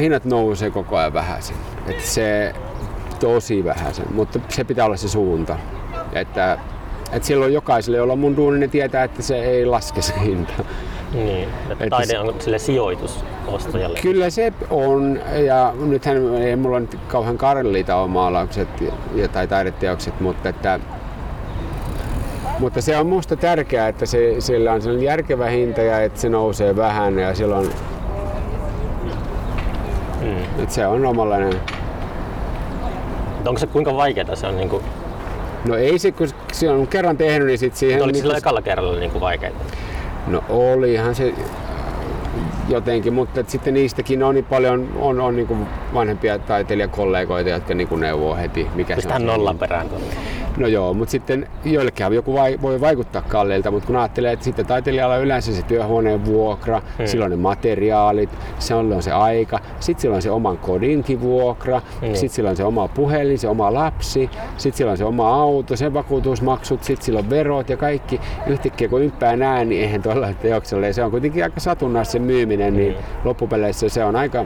S2: hinnat nousee koko ajan vähäsen. Että se tosi vähäsen, mutta se pitää olla se suunta. Että, että silloin jokaiselle, jolla on mun duuni, ne tietää, että se ei laske se hinta.
S1: Niin, että taide on sille sijoitus ostajalle.
S2: Kyllä se on, ja nythän ei mulla nyt kauhean kalliita ole maalaukset ja, tai taideteokset, mutta että mutta se on musta tärkeää, että se, sillä on sellainen järkevä hinta ja että se nousee vähän ja silloin
S1: Mm.
S2: että se on omanlainen.
S1: Onko se kuinka vaikeaa se on niinku,
S2: No ei se, kun se on kerran tehnyt, niin sit siihen...
S1: oliko se
S2: niinku-
S1: silloin ekalla kerralla niinku vaikeaa?
S2: No olihan se jotenkin, mutta sitten niistäkin on niin paljon on, on niin vanhempia taiteilijakollegoita, jotka niin neuvoo heti, mikä se
S1: Pistetään
S2: on.
S1: nollan perään.
S2: No joo, mutta sitten joillekin joku vai, voi vaikuttaa kalliilta, mutta kun ajattelee, että sitten taiteilijalla on yleensä se työhuoneen vuokra, hmm. silloin ne materiaalit, se on se aika, sitten sillä on se oman kodinkin vuokra,
S1: Niin.
S2: sitten sillä on se oma puhelin, se oma lapsi, sitten sillä on se oma auto, sen vakuutusmaksut, sitten sillä on verot ja kaikki. Yhtäkkiä kun ympää näe, niin eihän tuolla teoksella, ja se on kuitenkin aika satunnaista se myyminen, niin loppupeleissä se on aika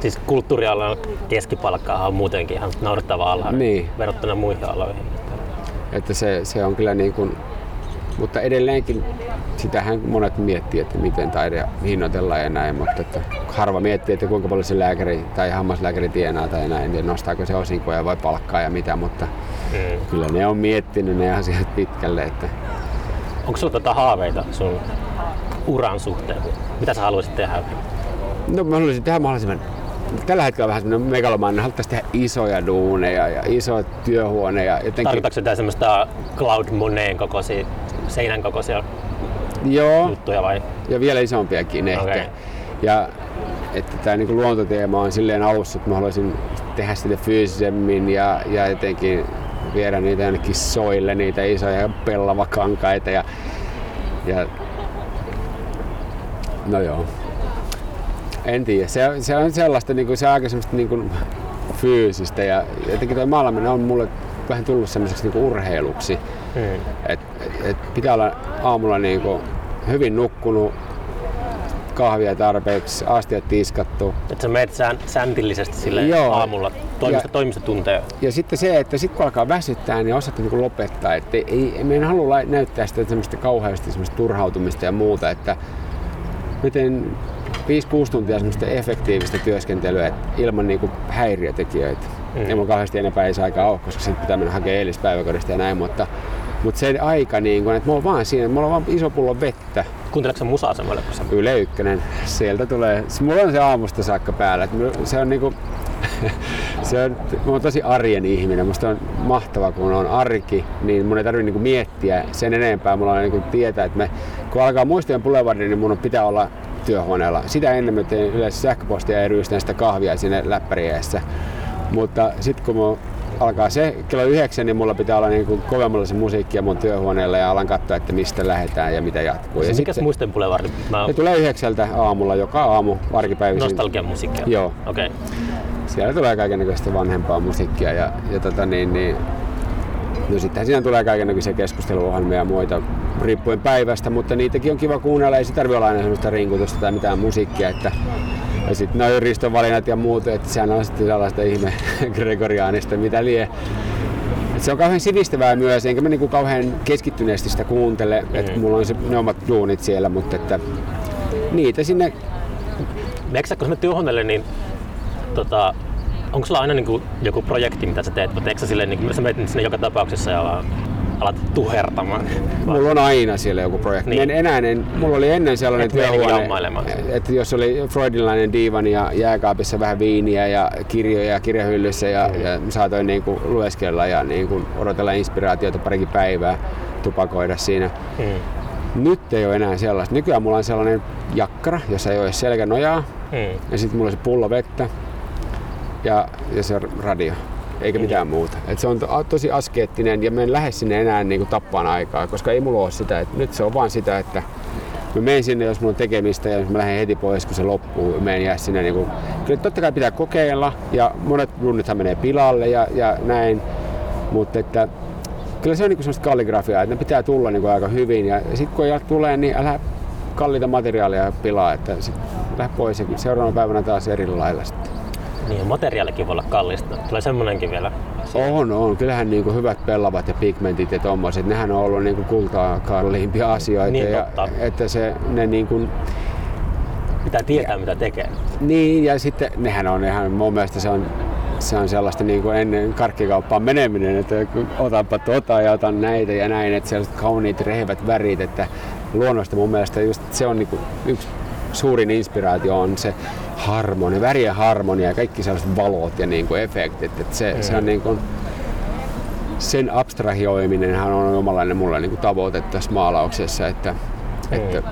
S1: Siis kulttuurialan keskipalkka on muutenkin ihan naurettava alhainen
S2: Niin.
S1: verrattuna muihin aloihin.
S2: Että se, se on kyllä niin kuin, mutta edelleenkin sitähän monet miettii, että miten taide hinnoitellaan ja näin, mutta että harva miettii, että kuinka paljon se lääkäri tai hammaslääkäri tienaa tai näin, ja nostaako se osinkoja vai palkkaa ja mitä, mutta
S1: Mm.
S2: kyllä ne on miettinyt ne asiat pitkälle, että
S1: Onko sulla tota haaveita sun uran suhteen? Mitä sä haluaisit tehdä?
S2: no mä haluaisin tehdä mahdollisimman Tällä hetkellä on vähän semmoinen megalomainen, haluttaisiin tehdä isoja duuneja ja isoja työhuoneja. Jotenkin,
S1: Tarkoitatko jotain semmoista Cloud Moneen kokoisia, seinän kokoisia
S2: joo,
S1: juttuja vai?
S2: ja vielä isompiakin ehkä.
S1: Okei.
S2: Ja että tämä niinku luontoteema on silleen alussa, että mä haluaisin tehdä sitä fyysisemmin ja, ja jotenkin viedä niitä jonnekin soille, niitä isoja pellavakankaita ja, ja no joo. En tiedä. Se, se on sellaista, niinku, se on aika semmoista niinku, fyysistä ja jotenkin tuo maailminen on mulle vähän tullut semmoiseksi niinku urheiluksi.
S1: Mm.
S2: Et, et, et pitää olla aamulla niinku hyvin nukkunut, kahvia tarpeeksi, astiat tiskattu.
S1: Että sä meet sään, säntillisesti sille
S2: Joo.
S1: aamulla toimisto,
S2: Ja-
S1: toimisto tuntee.
S2: Ja sitten se, että sit kun alkaa väsyttää, niin osaat niinku lopettaa. Et ei, ei, me en halua näyttää sitä semmoista kauheasti semmoista turhautumista ja muuta, että miten 5-6 tuntia semmoista efektiivistä työskentelyä ilman niinku häiriötekijöitä.
S1: Mm.
S2: Ei mulla kauheasti enempää ei aikaa ole, koska sitten pitää mennä hakemaan eilispäiväkodista ja näin, mutta, mutta se aika, niin kun, että mulla on vaan siinä, mulla on vaan iso pullo vettä,
S1: Kuunteleeko sä musaa semmoille, kun sä...
S2: Yle Ykkönen, sieltä tulee, mulla on se aamusta saakka päällä. Se on niinku, se on, mä oon tosi arjen ihminen, musta on mahtavaa kun on arki, niin mun ei tarvitse niinku miettiä sen enempää, mulla on niinku tietää, että me, kun alkaa muistojen Boulevardin, niin mun pitää olla työhuoneella. Sitä ennen mä teen yleensä sähköpostia ja ryystän sitä kahvia sinne läppäriässä. Mutta sitten kun mun alkaa se kello yhdeksän, niin mulla pitää olla niinku kovemmalla se musiikkia mun työhuoneella ja alan katsoa, että mistä lähdetään ja mitä jatkuu. Ja
S1: Mikäs
S2: sitten-
S1: muisten Boulevard? Mä
S2: ne tulee yhdeksältä aamulla joka aamu arkipäivisin.
S1: nostalgian musiikkia.
S2: Joo.
S1: Okei. Okay.
S2: Siellä tulee kaikenlaista vanhempaa musiikkia ja, ja tota niin, niin No sittenhän siinä tulee kaikenlaisia keskusteluohjelmia ja muita riippuen päivästä, mutta niitäkin on kiva kuunnella. Ei se tarvitse olla aina semmoista rinkutusta tai mitään musiikkia. Että, ja sitten noin ristovalinnat ja muut, että sehän on sitten sellaista ihme gregoriaanista, mitä lie. Et se on kauhean sivistävää myös, enkä mä niinku kauhean keskittyneesti sitä kuuntele, mm. että mulla on se, ne omat duunit siellä, mutta että niitä sinne
S1: sä, kun menet työhuoneelle, niin tota, onko sulla aina niin joku projekti, mitä sä teet, vai teetkö sä silleen, niin kuin, sä menet sinne joka tapauksessa ja alat tuhertamaan? Vai-
S2: Mulla on aina siellä joku projekti.
S1: Niin.
S2: En enää, en, mulla oli ennen sellainen
S1: Et
S2: työhuone, että jos oli freudilainen diivan ja jääkaapissa vähän viiniä ja kirjoja kirjahyllyssä ja,
S1: Mm.
S2: ja saatoin niin kuin lueskella ja niin kuin odotella inspiraatiota parikin päivää, tupakoida siinä.
S1: Mm.
S2: Nyt ei ole enää sellaista. Nykyään mulla on sellainen jakkara, jossa ei ole selkänojaa
S1: Mm.
S2: ja sitten mulla on se pullo vettä ja, ja se radio, eikä
S1: Niin.
S2: mitään muuta. Et se on to, tosi askeettinen ja mä en lähde sinne enää niinku tappaan aikaa, koska ei mulla ole sitä. Et nyt se on vaan sitä, että mä menen sinne, jos mulla on tekemistä ja jos mä lähden heti pois, kun se loppuu. Mä en jää sinne niinku... Kyllä totta kai pitää kokeilla ja monet runnithan menee pilalle ja, ja näin. Mutta että kyllä se on niinku semmoista kalligrafiaa, että ne pitää tulla niinku aika hyvin. Ja sitten kun ei tulee, niin älä kalliita materiaalia pilaa, että sit lähde pois ja seuraavana päivänä taas eri lailla sitten.
S1: Niin, materiaalikin voi olla kallista. Tulee semmonenkin vielä.
S2: On, on. Kyllähän niin kuin hyvät pellavat ja pigmentit ja tommoset, nehän on ollut niin kuin kultaa kalliimpia asioita.
S1: Niin,
S2: ja,
S1: totta.
S2: että se, ne niin kuin,
S1: Pitää tietää, mitä tekee.
S2: niin, ja sitten nehän on ihan, mun mielestä se on, se on sellaista niin kuin ennen karkkikauppaan meneminen, että otanpa tota ja otan näitä ja näin, että sellaiset kauniit rehevät värit, että luonnosta mun mielestä just se on niin kuin yksi suurin inspiraatio on se harmonia, värien harmonia ja kaikki sellaiset valot ja niin kuin efektit, että se, mm. se on niin kuin, sen abstrahioiminen on omalainen mulle niin kuin tavoite tässä maalauksessa, että, mm. että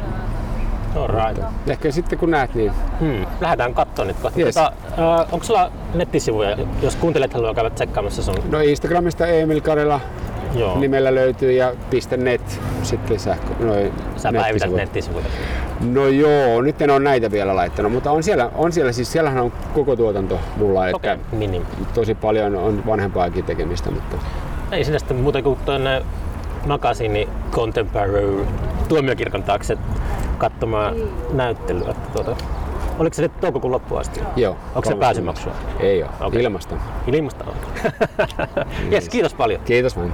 S1: Alright.
S2: ehkä sitten kun näet, niin
S1: Hmm. Lähdetään katsomaan nyt kohta.
S2: Yes.
S1: Tota, äh, onko sulla nettisivuja, jos kuuntelet haluaa käydä tsekkaamassa sun?
S2: no Instagramista Emil Karela
S1: Joo.
S2: nimellä löytyy ja .net sitten sähkö, noi
S1: Sä päivität
S2: nettisivut.
S1: nettisivuja.
S2: No joo, nyt en ole näitä vielä laittanut, mutta on siellä, on siellä siis siellähän on koko tuotanto mulla, että
S1: Okei, okay. niin, niin.
S2: tosi paljon on vanhempaakin tekemistä, mutta
S1: Ei sinne sitten muuta kuin tuonne Makasini Contemporary tuomiokirkon taakse katsomaan näyttelyä. Tuota, oliko se nyt toukokuun loppuun asti?
S2: joo.
S1: Onko se
S2: 30.
S1: pääsymaksua?
S2: Ei ole,
S1: Okei.
S2: ilmasta.
S1: Ilmasta on. Jes, kiitos paljon.
S2: Kiitos vain.